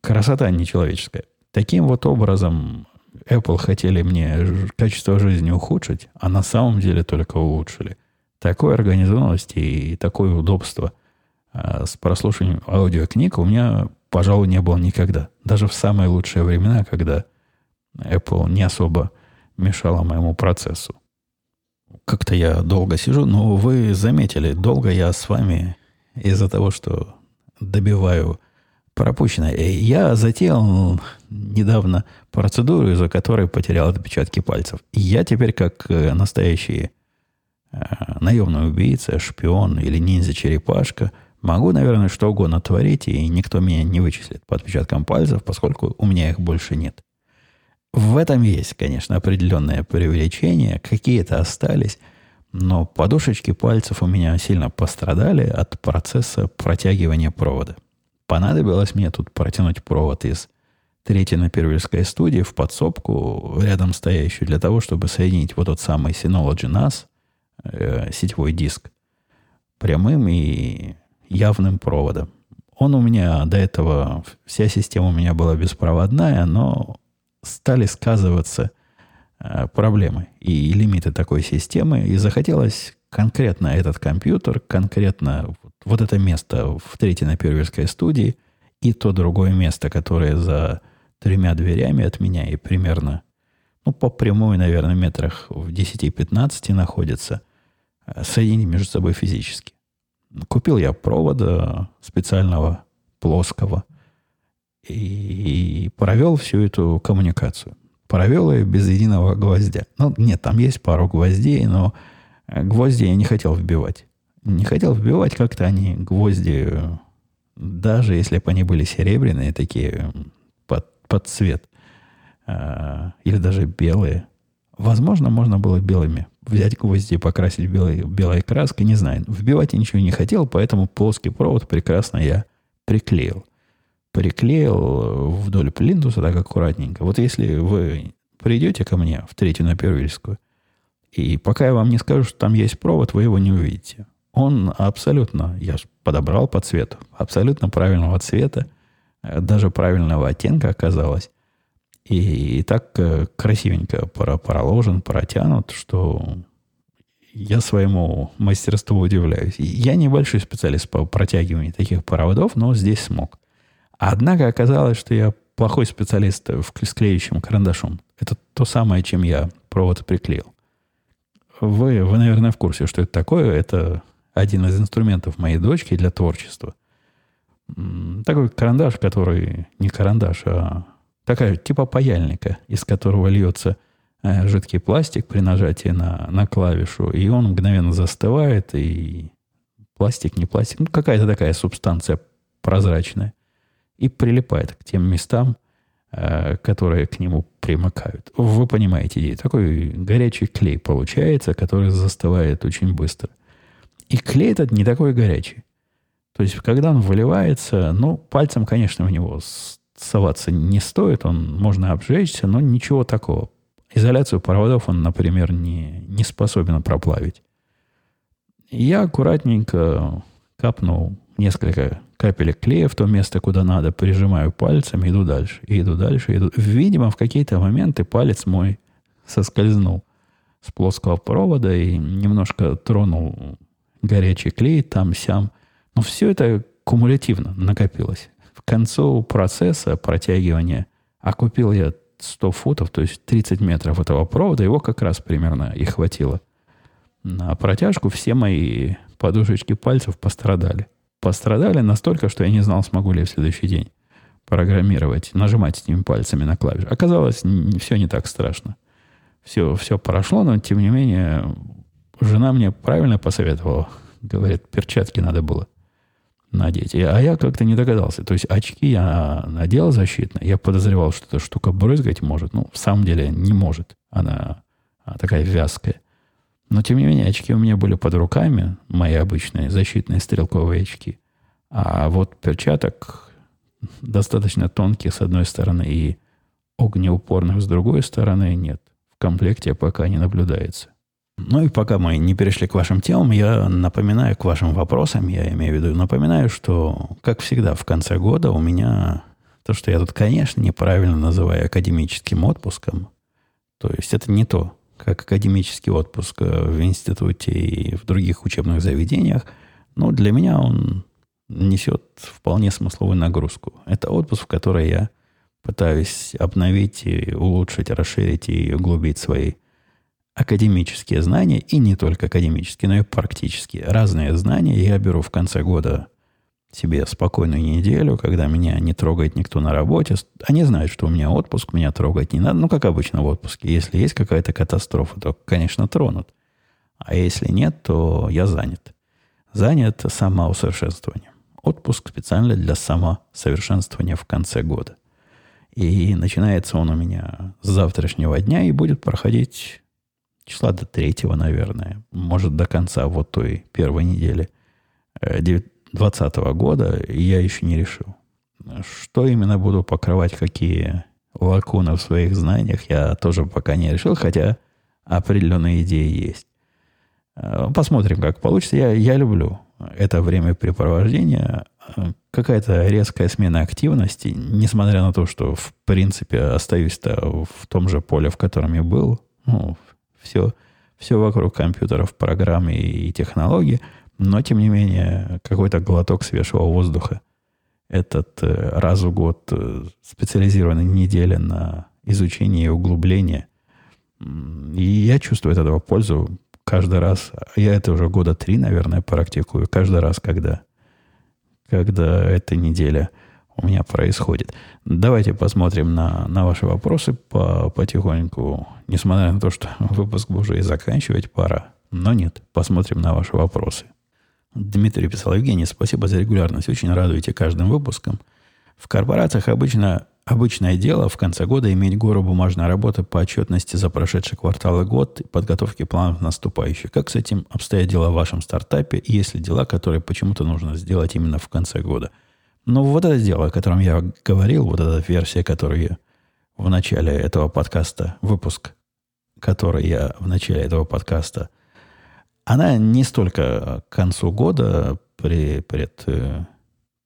Красота нечеловеческая. Таким вот образом Apple хотели мне качество жизни ухудшить, а на самом деле только улучшили – такой организованности и такое удобство а, с прослушиванием аудиокниг у меня, пожалуй, не было никогда. Даже в самые лучшие времена, когда Apple не особо мешала моему процессу. Как-то я долго сижу, но вы заметили, долго я с вами из-за того, что добиваю пропущенное. Я затеял недавно процедуру, из-за которой потерял отпечатки пальцев. Я теперь, как э, настоящий Э, наемный убийца, шпион или ниндзя-черепашка, могу, наверное, что угодно творить, и никто меня не вычислит по отпечаткам пальцев, поскольку у меня их больше нет. В этом есть, конечно, определенное привлечение, какие-то остались, но подушечки пальцев у меня сильно пострадали от процесса протягивания провода. Понадобилось мне тут протянуть провод из третьей на Первильской студии в подсобку, рядом стоящую, для того, чтобы соединить вот тот самый Synology NAS – э, сетевой диск прямым и явным проводом. Он у меня до этого, вся система у меня была беспроводная, но стали сказываться э, проблемы и лимиты такой системы, и захотелось конкретно этот компьютер, конкретно вот это место в третьей на Первильской студии и то другое место, которое за тремя дверями от меня и примерно, ну, по прямой, наверное, метрах в 10-15 находится, соединить между собой физически. Купил я провода специального плоского и провел всю эту коммуникацию. Провел ее без единого гвоздя. Ну, нет, там есть пару гвоздей, но гвозди я не хотел вбивать. Не хотел вбивать как-то они гвозди, даже если бы они были серебряные, такие под, под цвет, а, или даже белые. Возможно, можно было белыми взять гвозди и покрасить белой, белой краской, не знаю. Вбивать я ничего не хотел, поэтому плоский провод прекрасно я приклеил. Приклеил вдоль плинтуса так аккуратненько. Вот если вы придете ко мне в третью на Первильскую, и пока я вам не скажу, что там есть провод, вы его не увидите. Он абсолютно, я подобрал по цвету, абсолютно правильного цвета, э, даже правильного оттенка оказалось. И, и так э, красивенько проложен, протянут, что я своему мастерству удивляюсь. Я небольшой специалист по протягиванию таких проводов, но здесь смог. Однако оказалось, что я плохой специалист в склеющем карандашом. Это то самое, чем я провод приклеил. Вы, вы, наверное, в курсе, что это такое. Это один из инструментов моей дочки для творчества. Такой карандаш, который не карандаш, а такая типа паяльника, из которого льется э, жидкий пластик при нажатии на, на клавишу, и он мгновенно застывает, и пластик, не пластик, ну какая-то такая субстанция прозрачная, и прилипает к тем местам, э, которые к нему примыкают. Вы понимаете идею. Такой горячий клей получается, который застывает очень быстро. И клей этот не такой горячий. То есть, когда он выливается, ну, пальцем, конечно, в него соваться не стоит, он можно обжечься, но ничего такого. Изоляцию проводов он, например, не, не способен проплавить. Я аккуратненько капнул несколько капелек клея в то место, куда надо, прижимаю пальцем, иду дальше, иду дальше, иду. Видимо, в какие-то моменты палец мой соскользнул с плоского провода и немножко тронул горячий клей там-сям. Но все это кумулятивно накопилось. К концу процесса протягивания окупил я 100 футов, то есть 30 метров этого провода, его как раз примерно и хватило. На протяжку все мои подушечки пальцев пострадали. Пострадали настолько, что я не знал, смогу ли в следующий день программировать, нажимать этими пальцами на клавиш. Оказалось, все не так страшно. Все, все прошло, но тем не менее, жена мне правильно посоветовала. Говорит, перчатки надо было надеть. А я как-то не догадался. То есть очки я надел защитные. Я подозревал, что эта штука брызгать может. Ну, в самом деле не может. Она, она такая вязкая. Но, тем не менее, очки у меня были под руками, мои обычные защитные стрелковые очки. А вот перчаток достаточно тонких с одной стороны и огнеупорных с другой стороны нет. В комплекте пока не наблюдается. Ну и пока мы не перешли к вашим темам, я напоминаю к вашим вопросам, я имею в виду, напоминаю, что, как всегда, в конце года у меня то, что я тут, конечно, неправильно называю академическим отпуском, то есть это не то, как академический отпуск э, в институте и в других учебных заведениях, но для меня он несет вполне смысловую нагрузку. Это отпуск, в который я пытаюсь обновить и улучшить, расширить и углубить свои академические знания, и не только академические, но и практические. Разные знания я беру в конце года себе спокойную неделю, когда меня не трогает никто на работе. Они знают, что у меня отпуск, меня трогать не надо. Ну, как обычно в отпуске. Если есть какая-то катастрофа, то, конечно, тронут. А если нет, то я занят. Занят самоусовершенствованием. Отпуск специально для самосовершенствования в конце года. И начинается он у меня с завтрашнего дня и будет проходить числа до третьего, наверное. Может, до конца вот той первой недели э, 2020 года, я еще не решил. Что именно буду покрывать, какие лакуны в своих знаниях, я тоже пока не решил, хотя определенные идеи есть. Э, посмотрим, как получится. Я, я люблю это времяпрепровождение. Какая-то резкая смена активности, несмотря на то, что, в принципе, остаюсь-то в том же поле, в котором я был. Ну, все, все вокруг компьютеров, программ и технологий – но, тем не менее, какой-то глоток свежего воздуха. Этот э, раз в год э, специализированная неделя на изучение и углубление. И я чувствую от этого пользу каждый раз. Я это уже года три, наверное, практикую. Каждый раз, когда, когда эта неделя у меня происходит. Давайте посмотрим на, на ваши вопросы по, потихоньку. Несмотря на то, что выпуск уже и заканчивать пора. Но нет, посмотрим на ваши вопросы. Дмитрий писал, Евгений, спасибо за регулярность. Очень радуете каждым выпуском. В корпорациях обычно, обычное дело в конце года иметь гору бумажной работы по отчетности за прошедший квартал и год и подготовки планов наступающих. Как с этим обстоят дела в вашем стартапе? Есть ли дела, которые почему-то нужно сделать именно в конце года? Ну, вот это дело, о котором я говорил, вот эта версия, которую я в начале этого подкаста, выпуск, который я в начале этого подкаста она не столько к концу года при, пред, э,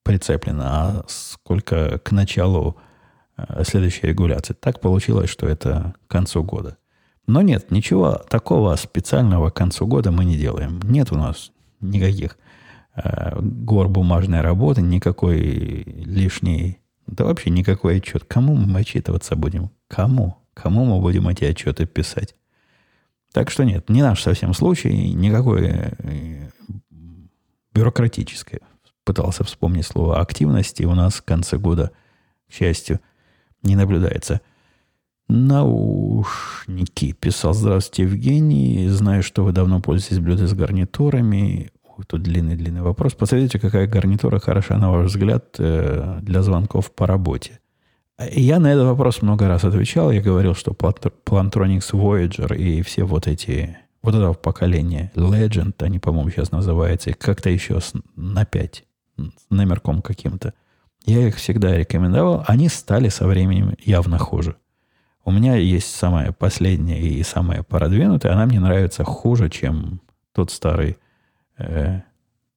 прицеплена, а сколько к началу э, следующей регуляции. Так получилось, что это к концу года. Но нет, ничего такого специального к концу года мы не делаем. Нет у нас никаких э, гор бумажной работы, никакой лишней, да вообще никакой отчет. Кому мы отчитываться будем? Кому? Кому мы будем эти отчеты писать? Так что нет, не наш совсем случай, никакой э, бюрократической. Пытался вспомнить слово активности. У нас в конце года, к счастью, не наблюдается. Наушники. Писал, здравствуйте, Евгений. Знаю, что вы давно пользуетесь Bluetooth с гарнитурами. Ой, тут длинный-длинный вопрос. Посмотрите, какая гарнитура хороша, на ваш взгляд, э, для звонков по работе. Я на этот вопрос много раз отвечал. Я говорил, что Plantronics Voyager и все вот эти, вот это поколение Legend, они, по-моему, сейчас называются, и как-то еще на 5, с номерком каким-то. Я их всегда рекомендовал. Они стали со временем явно хуже. У меня есть самая последняя и самая продвинутая. Она мне нравится хуже, чем тот старый э,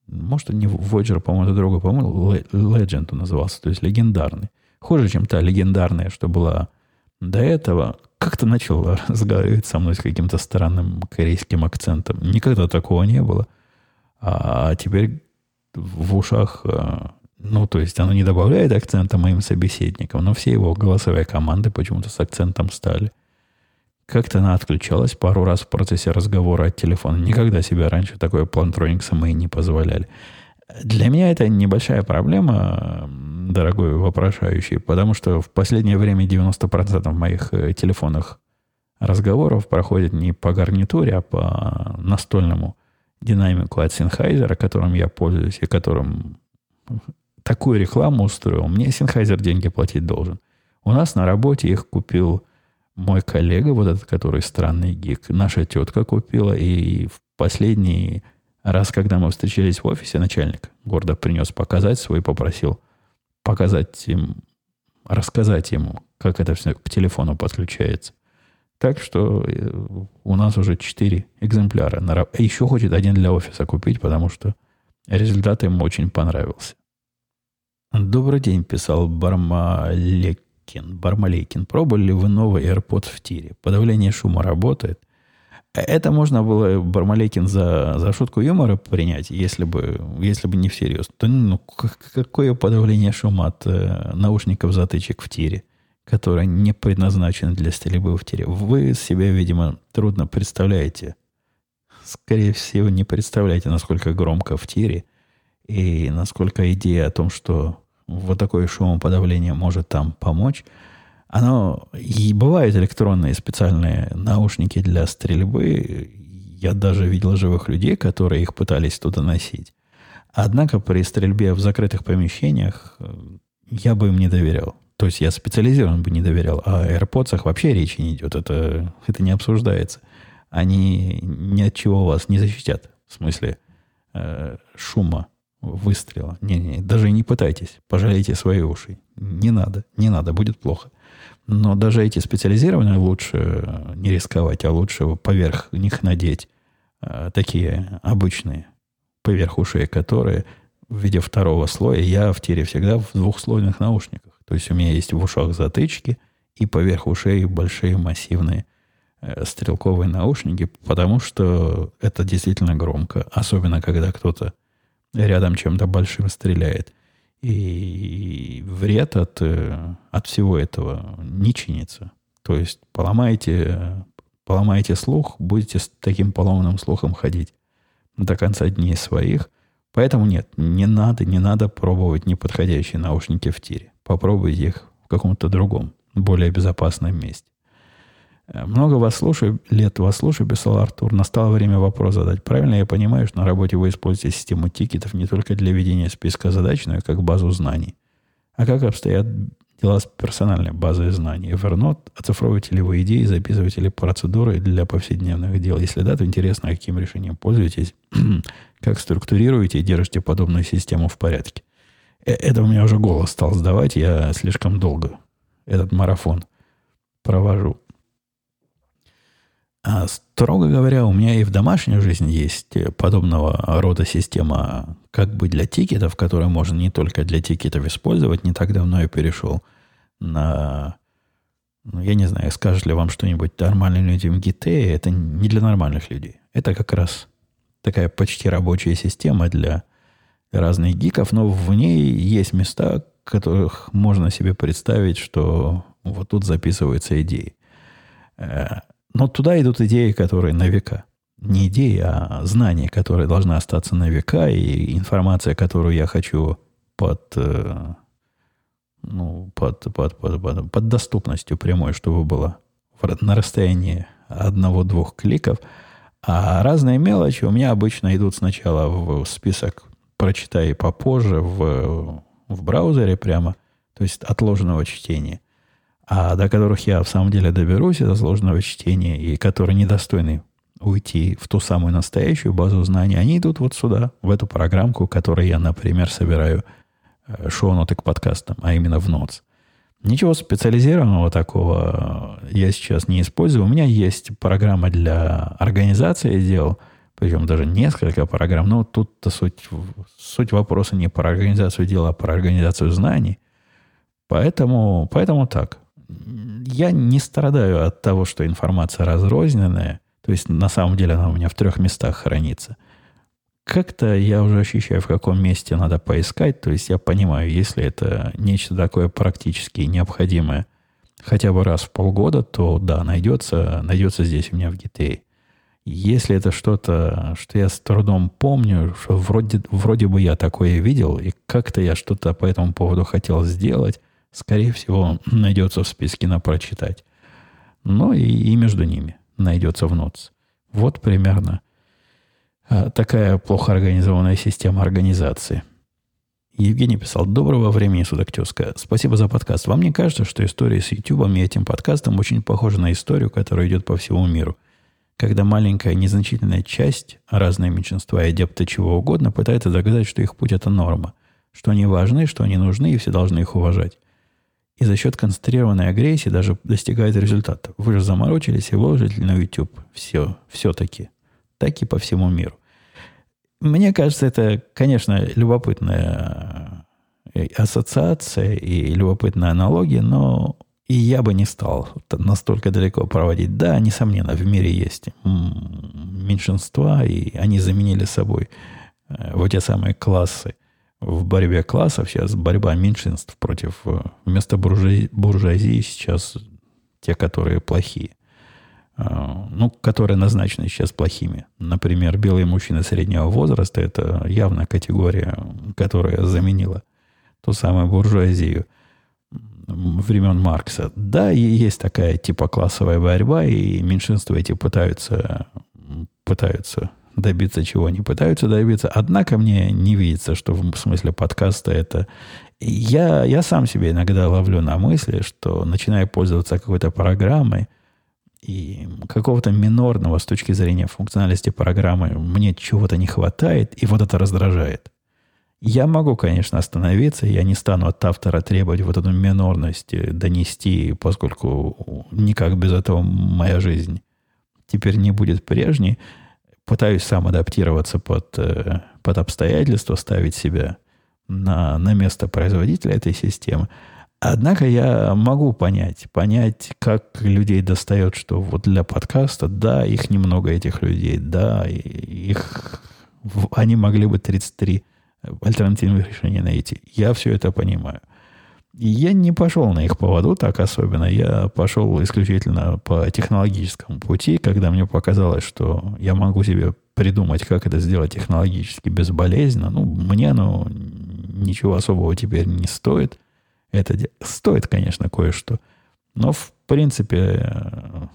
Может, не Voyager, по-моему, это другой, по-моему, Legend он назывался, то есть легендарный. Хуже, чем та легендарная, что была до этого. Как-то начал разговаривать со мной с каким-то странным корейским акцентом. Никогда такого не было. А теперь в ушах, э, ну, то есть оно не добавляет акцента моим собеседникам, но все его голосовые команды почему-то с акцентом стали. Как-то она отключалась пару раз в процессе разговора от телефона. Никогда себе раньше такое плантроникса мы не позволяли. Для меня это небольшая проблема, дорогой вопрошающий, потому что в последнее время 90% моих э, телефонных разговоров проходит не по гарнитуре, а по настольному динамику от Sennheiser, которым я пользуюсь и которым такую рекламу устроил. Мне Sennheiser деньги платить должен. У нас на работе их купил мой коллега, вот этот, который странный гик. Наша тетка купила, и в последний раз, когда мы встречались в офисе, начальник города принес показать свой, попросил показать им, рассказать ему, как это все к телефону подключается. Так что э, у нас уже четыре экземпляра. Еще хочет один для офиса купить, потому что результат ему очень понравился. Добрый день, писал Бармалекин. Бармалекин, пробовали ли вы новый AirPods в тире? Подавление шума работает? Это можно было Бармалекин за, за шутку юмора принять, если бы, если бы не всерьез. То, ну, какое подавление шума от э, наушников затычек в тире? которая не предназначена для стрельбы в тире. Вы себе, видимо, трудно представляете. Скорее всего, не представляете, насколько громко в тире и насколько идея о том, что вот такое шумоподавление может там помочь. Оно и бывают электронные специальные наушники для стрельбы. Я даже видел живых людей, которые их пытались туда носить. Однако при стрельбе в закрытых помещениях э, я бы им не доверял. То есть я специализированно бы не доверял. А о AirPods вообще речи не идет. Это, это не обсуждается. Они ни от чего вас не защитят. В смысле э, шума, выстрела. Не-не, даже не пытайтесь. Пожалейте свои уши. Не надо, не надо, будет плохо. Но даже эти специализированные лучше не рисковать, а лучше поверх них надеть э, такие обычные, поверх ушей, которые в виде второго слоя. Я в тире всегда в двухслойных наушниках. То есть у меня есть в ушах затычки и поверх ушей большие массивные э, стрелковые наушники, потому что это действительно громко, особенно когда кто-то рядом чем-то большим стреляет. И вред от, э, от всего этого не чинится. То есть поломаете, поломаете слух, будете с таким поломанным слухом ходить до конца дней своих. Поэтому нет, не надо, не надо пробовать неподходящие наушники в тире. Попробуйте их в каком-то другом, более безопасном месте. Э, много вас слушаю, лет вас слушаю, писал Артур. Настало время вопрос задать. Правильно я понимаю, что на работе вы используете систему тикетов не только для ведения списка задач, но и как базу знаний. А как обстоят дела с персональной базой знаний? Evernote, оцифровываете ли вы идеи, записываете ли процедуры для повседневных дел? Если да, то интересно, каким решением пользуетесь, как структурируете и держите подобную систему в порядке. Э, это у меня уже голос стал сдавать. Я слишком долго этот марафон провожу. А, строго говоря, у меня и в домашней жизни есть подобного рода система как бы для тикетов, которые можно не только для тикетов использовать. Не так давно я перешел на... Ну, я не знаю, скажет ли вам что-нибудь нормальным людям GT. Это не для нормальных людей. Это как раз такая почти рабочая система для разных гиков, но в ней есть места, которых можно себе представить, что вот тут записываются идеи. Но туда идут идеи, которые на века. Не идеи, а знания, которые должны остаться на века, и информация, которую я хочу под, э, ну, под, под, под, под, под доступностью прямой, чтобы было на расстоянии одного-двух кликов. А разные мелочи у меня обычно идут сначала в список прочитай попозже в, в браузере прямо, то есть отложенного чтения, а до которых я в самом деле доберусь, это сложного чтения, и которые недостойны уйти в ту самую настоящую базу знаний, они идут вот сюда, в эту программку, которой я, например, собираю э, шоу-ноты к подкастам, а именно в Notes. Ничего специализированного такого я сейчас не использую. У меня есть программа для организации дел – причем даже несколько программ. Но тут-то суть, суть вопроса не про организацию дела, а про организацию знаний. Поэтому, поэтому так. Я не страдаю от того, что информация разрозненная. То есть, на самом деле, она у меня в трех местах хранится. Как-то я уже ощущаю, в каком месте надо поискать. То есть, я понимаю, если это нечто такое практически необходимое хотя бы раз в полгода, то да, найдется, найдется здесь у меня в GTA. Если это что-то, что я с трудом помню, что вроде, вроде бы я такое видел, и как-то я что-то по этому поводу хотел сделать, скорее всего, найдется в списке на прочитать. Ну и, и между ними найдется в НОЦ. Вот примерно а, такая плохо организованная система организации. Евгений писал, доброго времени суток, тезка. Спасибо за подкаст. Вам не кажется, что история с YouTube и этим подкастом очень похожа на историю, которая идет по всему миру? когда маленькая незначительная часть, разные меньшинства и адепты чего угодно, пытается доказать, что их путь – это норма, что они важны, что они нужны, и все должны их уважать. И за счет концентрированной агрессии даже достигает результата. Вы же заморочились и выложили на YouTube. Все, все-таки. Так и по всему миру. Мне кажется, это, конечно, любопытная э, ассоциация и любопытная аналогия, но и я бы не стал настолько далеко проводить. Да, несомненно, в мире есть меньшинства, и они заменили собой э, вот те самые классы. В борьбе классов сейчас борьба меньшинств против э, вместо буржуазии, буржуазии сейчас те, которые плохие. Э, ну, которые назначены сейчас плохими. Например, белые мужчины среднего возраста – это явная категория, которая заменила ту самую буржуазию – времен Маркса. Да, есть такая типа классовая борьба, и меньшинства эти пытаются, пытаются добиться чего они пытаются добиться. Однако мне не видится, что в смысле подкаста это... Я, я сам себе иногда ловлю на мысли, что начинаю пользоваться какой-то программой, и какого-то минорного с точки зрения функциональности программы мне чего-то не хватает, и вот это раздражает. Я могу, конечно, остановиться, я не стану от автора требовать вот эту минорность э, донести, поскольку никак без этого моя жизнь теперь не будет прежней. Пытаюсь сам адаптироваться под, э, под обстоятельства, ставить себя на, на место производителя этой системы. Однако я могу понять, понять, как людей достает, что вот для подкаста, да, их немного этих людей, да, их, они могли бы 33 альтернативных решений найти. Я все это понимаю. И я не пошел на их поводу так особенно. Я пошел исключительно по технологическому пути, когда мне показалось, что я могу себе придумать, как это сделать технологически безболезненно. Ну, мне оно ничего особого теперь не стоит. Это стоит, конечно, кое-что. Но, в принципе,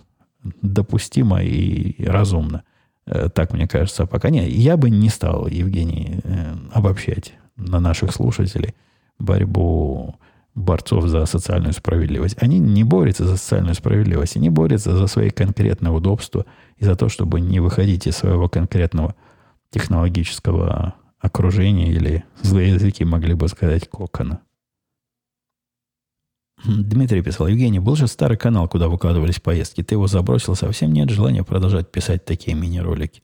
допустимо и разумно. Э, так мне кажется, пока не. Я бы не стал, Евгений, э, обобщать на наших слушателей борьбу борцов за социальную справедливость. Они не борются за социальную справедливость, они борются за свои конкретные удобства и за то, чтобы не выходить из своего конкретного технологического окружения или злые языки могли бы сказать кокона. Дмитрий писал, Евгений, был же старый канал, куда выкладывались поездки. Ты его забросил, совсем нет желания продолжать писать такие мини-ролики.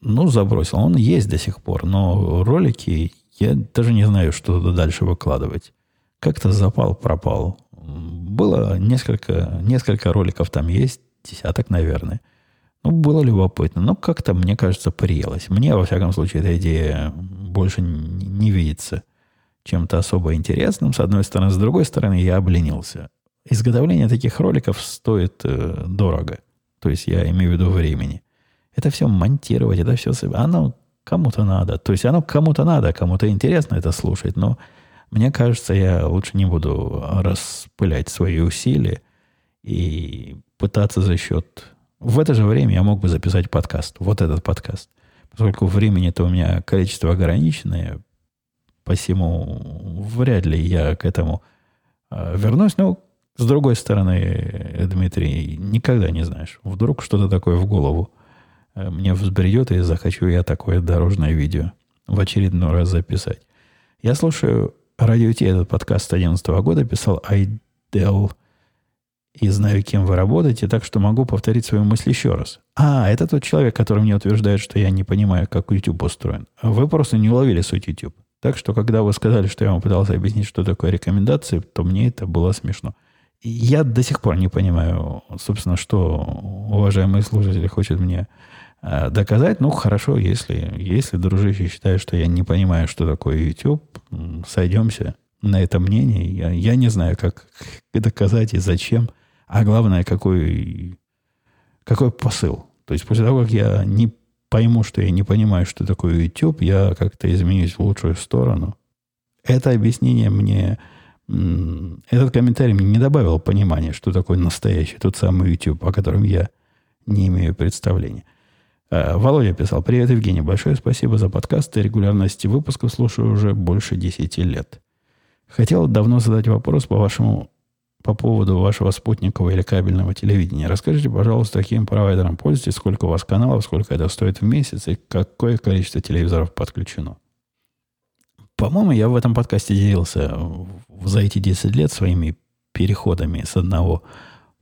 Ну, забросил. Он есть до сих пор, но ролики, я даже не знаю, что туда дальше выкладывать. Как-то запал, пропал. Было несколько, несколько роликов там есть, десяток, наверное. Ну, было любопытно. Но как-то, мне кажется, приелось. Мне, во всяком случае, эта идея больше не видится чем-то особо интересным, с одной стороны. С другой стороны, я обленился. Изготовление таких роликов стоит э, дорого. То есть я имею в виду времени. Это все монтировать, это все... Оно кому-то надо. То есть оно кому-то надо, кому-то интересно это слушать. Но мне кажется, я лучше не буду распылять свои усилия и пытаться за счет... В это же время я мог бы записать подкаст. Вот этот подкаст. Поскольку времени-то у меня количество ограниченное, Посему вряд ли я к этому э, вернусь. Но, с другой стороны, Дмитрий, никогда не знаешь. Вдруг что-то такое в голову э, мне взбредет, и захочу я такое дорожное видео в очередной раз записать. Я слушаю радио Ти, этот подкаст 2011 года, писал Айдел и знаю, кем вы работаете, так что могу повторить свою мысль еще раз. А, это тот человек, который мне утверждает, что я не понимаю, как YouTube устроен. Вы просто не уловили суть YouTube. Так что, когда вы сказали, что я вам пытался объяснить, что такое рекомендации, то мне это было смешно. Я до сих пор не понимаю, собственно, что уважаемый слушатель хочет мне доказать. Ну, хорошо, если, если дружище считает, что я не понимаю, что такое YouTube, сойдемся на это мнение. Я, я не знаю, как доказать и зачем. А главное, какой, какой посыл. То есть после того, как я не пойму, что я не понимаю, что такое YouTube, я как-то изменюсь в лучшую сторону. Это объяснение мне, этот комментарий мне не добавил понимания, что такое настоящий, тот самый YouTube, о котором я не имею представления. А, Володя писал, привет, Евгений, большое спасибо за подкаст и регулярности выпусков слушаю уже больше 10 лет. Хотел давно задать вопрос по вашему по поводу вашего спутникового или кабельного телевидения. Расскажите, пожалуйста, каким провайдером пользуетесь, сколько у вас каналов, сколько это стоит в месяц и какое количество телевизоров подключено. По-моему, я в этом подкасте делился за эти 10 лет своими переходами с одного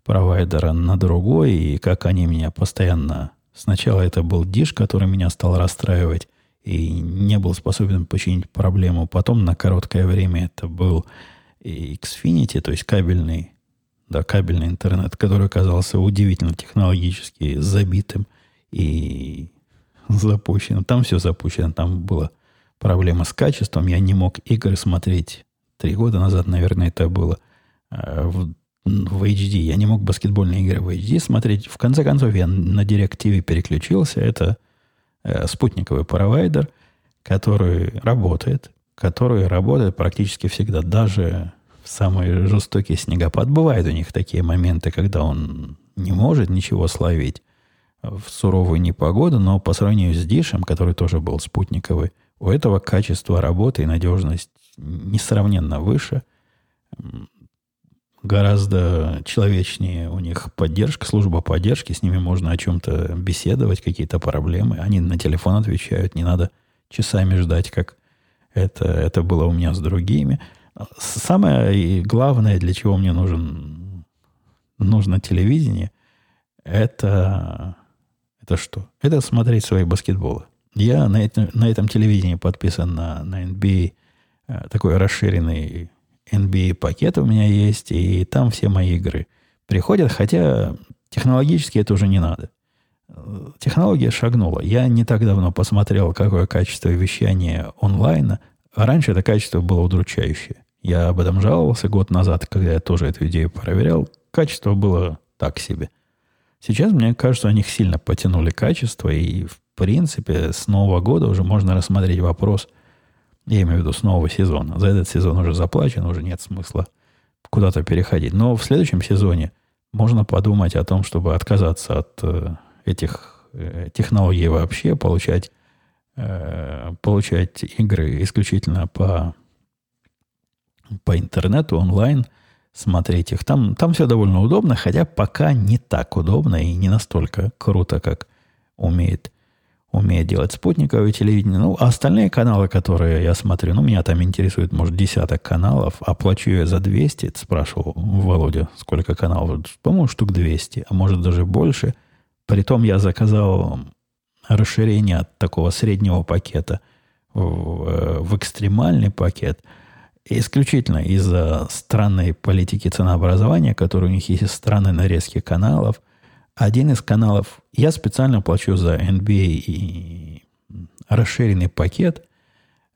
провайдера на другой, и как они меня постоянно... Сначала это был диш, который меня стал расстраивать и не был способен починить проблему. Потом на короткое время это был Xfinity, то есть кабельный, да, кабельный интернет, который оказался удивительно технологически забитым и запущенным. Там все запущено, там была проблема с качеством. Я не мог игры смотреть три года назад, наверное, это было а, в, в HD. Я не мог баскетбольные игры в HD смотреть. В конце концов, я на DirecTV переключился. Это э, спутниковый провайдер, который работает, который работает практически всегда, даже в самый жестокий снегопад. Бывают у них такие моменты, когда он не может ничего словить в суровую непогоду, но по сравнению с Дишем, который тоже был спутниковый, у этого качество работы и надежность несравненно выше. Гораздо человечнее у них поддержка, служба поддержки, с ними можно о чем-то беседовать, какие-то проблемы. Они на телефон отвечают, не надо часами ждать, как это, это было у меня с другими. Самое главное, для чего мне нужен, нужно телевидение, это, это что? Это смотреть свои баскетболы. Я на, это, на этом телевидении подписан на, на NBA, э, такой расширенный NBA пакет у меня есть, и там все мои игры приходят, хотя технологически это уже не надо. Технология шагнула. Я не так давно посмотрел, какое качество вещания онлайна. А раньше это качество было удручающее. Я об этом жаловался год назад, когда я тоже эту идею проверял. Качество было так себе. Сейчас, мне кажется, они сильно потянули качество, и, в принципе, с Нового года уже можно рассмотреть вопрос, я имею в виду с нового сезона. За этот сезон уже заплачен, уже нет смысла куда-то переходить. Но в следующем сезоне можно подумать о том, чтобы отказаться от э, этих э, технологий вообще, получать, э, получать игры исключительно по по интернету, онлайн, смотреть их. Там, там все довольно удобно, хотя пока не так удобно и не настолько круто, как умеет, умеет делать спутниковое телевидение. Ну, а остальные каналы, которые я смотрю, ну, меня там интересует, может, десяток каналов, оплачу я за 200, спрашивал Володя, сколько каналов, по-моему, штук 200, а может, даже больше. Притом я заказал расширение от такого среднего пакета в, в экстремальный пакет – исключительно из-за странной политики ценообразования, которая у них есть, странной нарезки каналов. Один из каналов, я специально плачу за NBA и расширенный пакет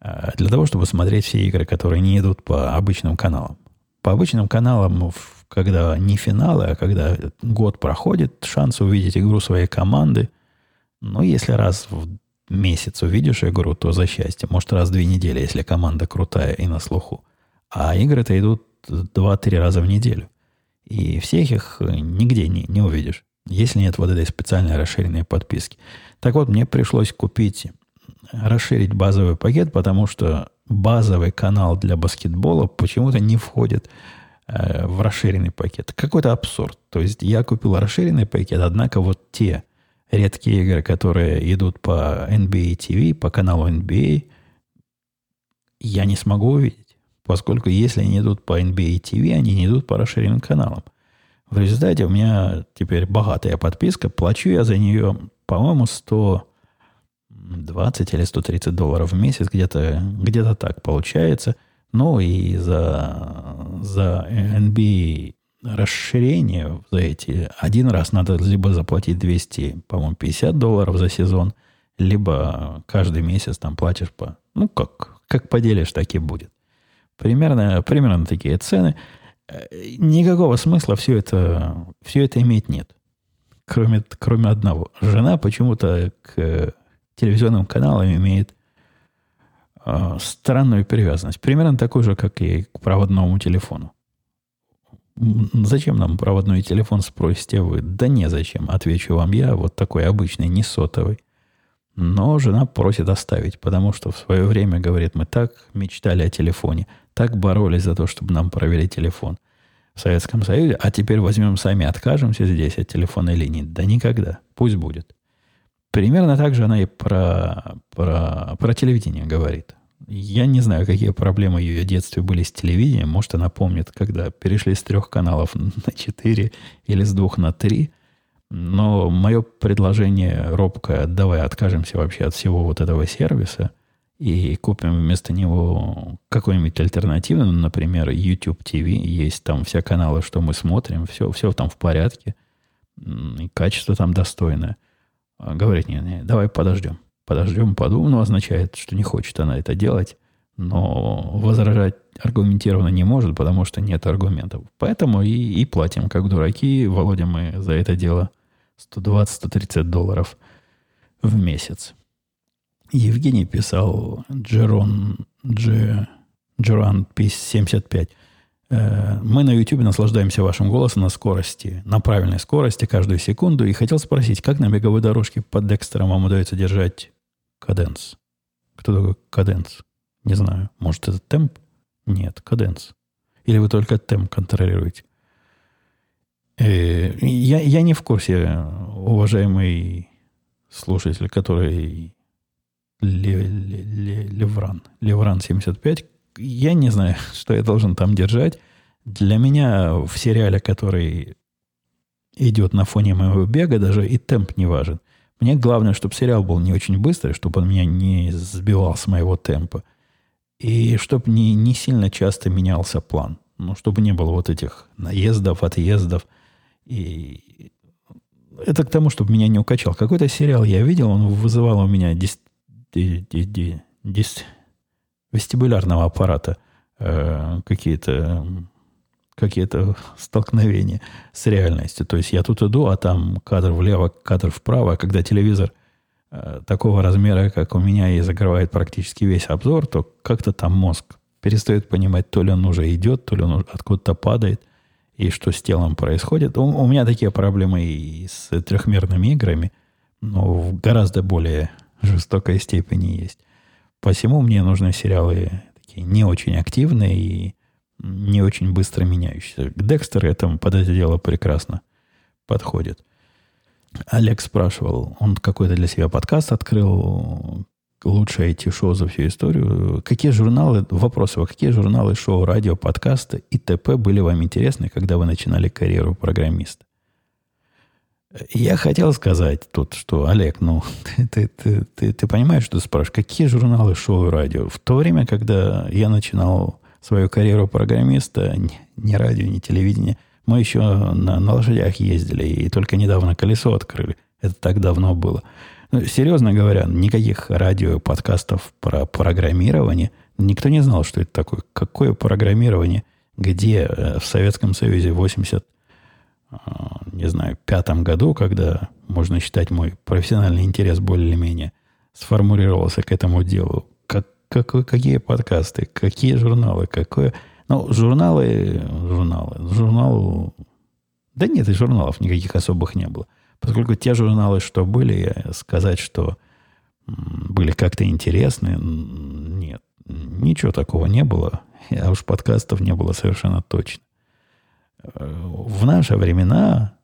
э, для того, чтобы смотреть все игры, которые не идут по обычным каналам. По обычным каналам, когда не финалы, а когда год проходит, шанс увидеть игру своей команды, ну, если раз в месяц увидишь игру, то за счастье. Может, раз в две недели, если команда крутая и на слуху. А игры-то идут два-три раза в неделю. И всех их нигде не, не увидишь, если нет вот этой специальной расширенной подписки. Так вот, мне пришлось купить, расширить базовый пакет, потому что базовый канал для баскетбола почему-то не входит э, в расширенный пакет. Какой-то абсурд. То есть я купил расширенный пакет, однако вот те редкие игры, которые идут по NBA TV, по каналу NBA, я не смогу увидеть. Поскольку если они идут по NBA TV, они не идут по расширенным каналам. В результате у меня теперь богатая подписка. Плачу я за нее, по-моему, 120 или 130 долларов в месяц. Где-то где так получается. Ну и за, за NBA расширение за эти один раз надо либо заплатить 200, по-моему, 50 долларов за сезон, либо каждый месяц там платишь по... Ну, как, как поделишь, так и будет. Примерно, примерно такие цены. Э, никакого смысла все это, все это иметь нет. Кроме, кроме одного. Жена почему-то к телевизионным каналам имеет э, странную привязанность. Примерно такую же, как и к проводному телефону. Зачем нам проводной телефон, спросите вы? Да не зачем, отвечу вам я, вот такой обычный, не сотовый. Но жена просит оставить, потому что в свое время, говорит, мы так мечтали о телефоне, так боролись за то, чтобы нам провели телефон в Советском Союзе, а теперь возьмем сами, откажемся здесь от телефонной линии. Да никогда, пусть будет. Примерно так же она и про, про, про телевидение говорит. Я не знаю, какие проблемы в ее детстве были с телевидением. Может, она помнит, когда перешли с трех каналов на четыре или с двух на три. Но мое предложение робкое, давай откажемся вообще от всего вот этого сервиса и купим вместо него какой-нибудь альтернативный, например, YouTube TV. Есть там все каналы, что мы смотрим, все, все там в порядке. И качество там достойное. А говорит, не, не, давай подождем подождем, подумаем, ну, означает, что не хочет она это делать, но возражать аргументированно не может, потому что нет аргументов. Поэтому и, и платим, как дураки. Володя, мы за это дело 120-130 долларов в месяц. Евгений писал Джерон, Дж, Джеран 75. «Э, мы на YouTube наслаждаемся вашим голосом на скорости, на правильной скорости каждую секунду. И хотел спросить, как на беговой дорожке под Декстером вам удается держать Каденс. Кто такой каденс? Не знаю. Может, это темп? Нет, каденс. Или вы только темп контролируете? Э, я, я не в курсе, уважаемый слушатель, который Левран, Левран 75. Я не знаю, что я должен там держать. Для меня в сериале, который идет на фоне моего бега, даже и темп не важен. Мне главное, чтобы сериал был не очень быстрый, чтобы он меня не сбивал с моего темпа. И чтобы не, не сильно часто менялся план. Ну, чтобы не было вот этих наездов, отъездов. И это к тому, чтобы меня не укачал. Какой-то сериал я видел, он вызывал у меня дис, ди, ди, ди, дис, вестибулярного аппарата э, какие-то какие-то столкновения с реальностью. То есть я тут иду, а там кадр влево, кадр вправо. Когда телевизор э, такого размера, как у меня, и закрывает практически весь обзор, то как-то там мозг перестает понимать, то ли он уже идет, то ли он откуда-то падает, и что с телом происходит. У, у меня такие проблемы и с трехмерными играми, но в гораздо более жестокой степени есть. Посему мне нужны сериалы такие не очень активные и не очень быстро меняющийся. Декстер этому под это дело прекрасно подходит. Олег спрашивал, он какой-то для себя подкаст открыл, лучшее IT-шоу за всю историю. Какие журналы, вопрос его, какие журналы, шоу, радио, подкасты и т.п. были вам интересны, когда вы начинали карьеру программиста? Я хотел сказать тут, что, Олег, ну, ты, ты, ты, ты, ты понимаешь, что ты спрашиваешь, какие журналы, шоу радио? В то время, когда я начинал свою карьеру программиста, ни, ни радио, ни телевидение. Мы еще на, на лошадях ездили и только недавно колесо открыли. Это так давно было. Ну, серьезно говоря, никаких радио, подкастов про программирование. Никто не знал, что это такое. Какое программирование, где э, в Советском Союзе в 80, а, не знаю, пятом году, когда, можно считать, мой профессиональный интерес более-менее сформулировался к этому делу, какой, какие подкасты, какие журналы, какое... Ну, журналы, журналы, журнал... Да нет, и журналов никаких особых не было. Поскольку те журналы, что были, сказать, что были как-то интересны, нет, ничего такого не было. А уж подкастов не было совершенно точно. В наши времена,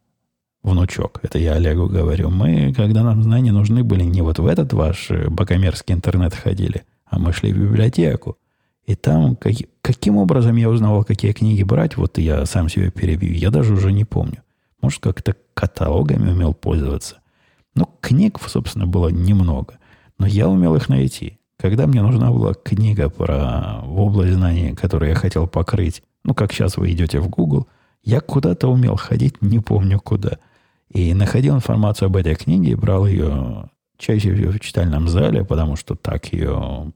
внучок, это я Олегу говорю, мы, когда нам знания нужны были, не вот в этот ваш богомерзкий интернет ходили – а мы шли в библиотеку И там как, каким образом я узнавал, какие книги брать, вот я сам себе перебью, я даже уже не помню. Может, как-то каталогами умел пользоваться. Ну, книг, собственно, было немного. Но я умел их найти. Когда мне нужна была книга про область знаний, которую я хотел покрыть, ну, как сейчас вы идете в Google, я куда-то умел ходить, не помню куда. И находил информацию об этой книге брал ее чаще всего в читальном зале, потому что так ее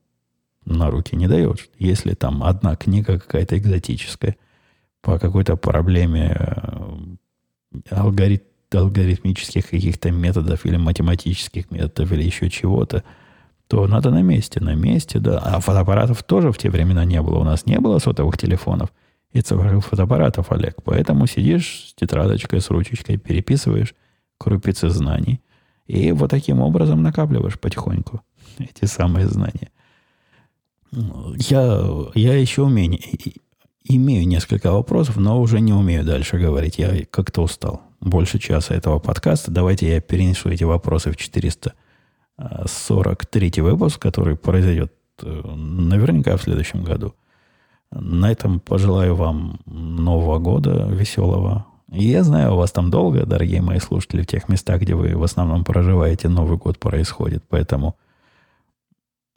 на руки не дает. Если там одна книга какая-то экзотическая по какой-то проблеме э, алгорит, алгоритмических каких-то методов или математических методов или еще чего-то, то надо на месте. На месте, да. А фотоаппаратов тоже в те времена не было. У нас не было сотовых телефонов и цифровых фотоаппаратов, Олег. Поэтому сидишь с тетрадочкой, с ручечкой, переписываешь крупицы знаний. И вот таким образом накапливаешь потихоньку эти самые знания. Я, я еще умею, имею несколько вопросов, но уже не умею дальше говорить. Я как-то устал. Больше часа этого подкаста. Давайте я перенесу эти вопросы в 443 выпуск, который произойдет э, наверняка в следующем году. На этом пожелаю вам Нового года веселого. И я знаю, у вас там долго, дорогие мои слушатели, в тех местах, где вы в основном проживаете, Новый год происходит. Поэтому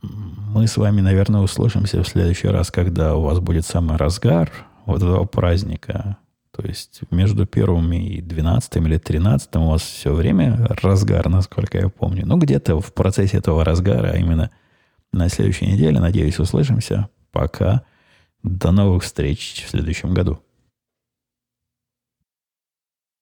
мы с вами, наверное, услышимся в следующий раз, когда у вас будет самый разгар вот этого праздника. То есть между первым и двенадцатым или тринадцатым у вас все время разгар, насколько я помню. Ну, где-то в процессе этого разгара, а именно на следующей неделе, надеюсь, услышимся. Пока. До новых встреч в следующем году.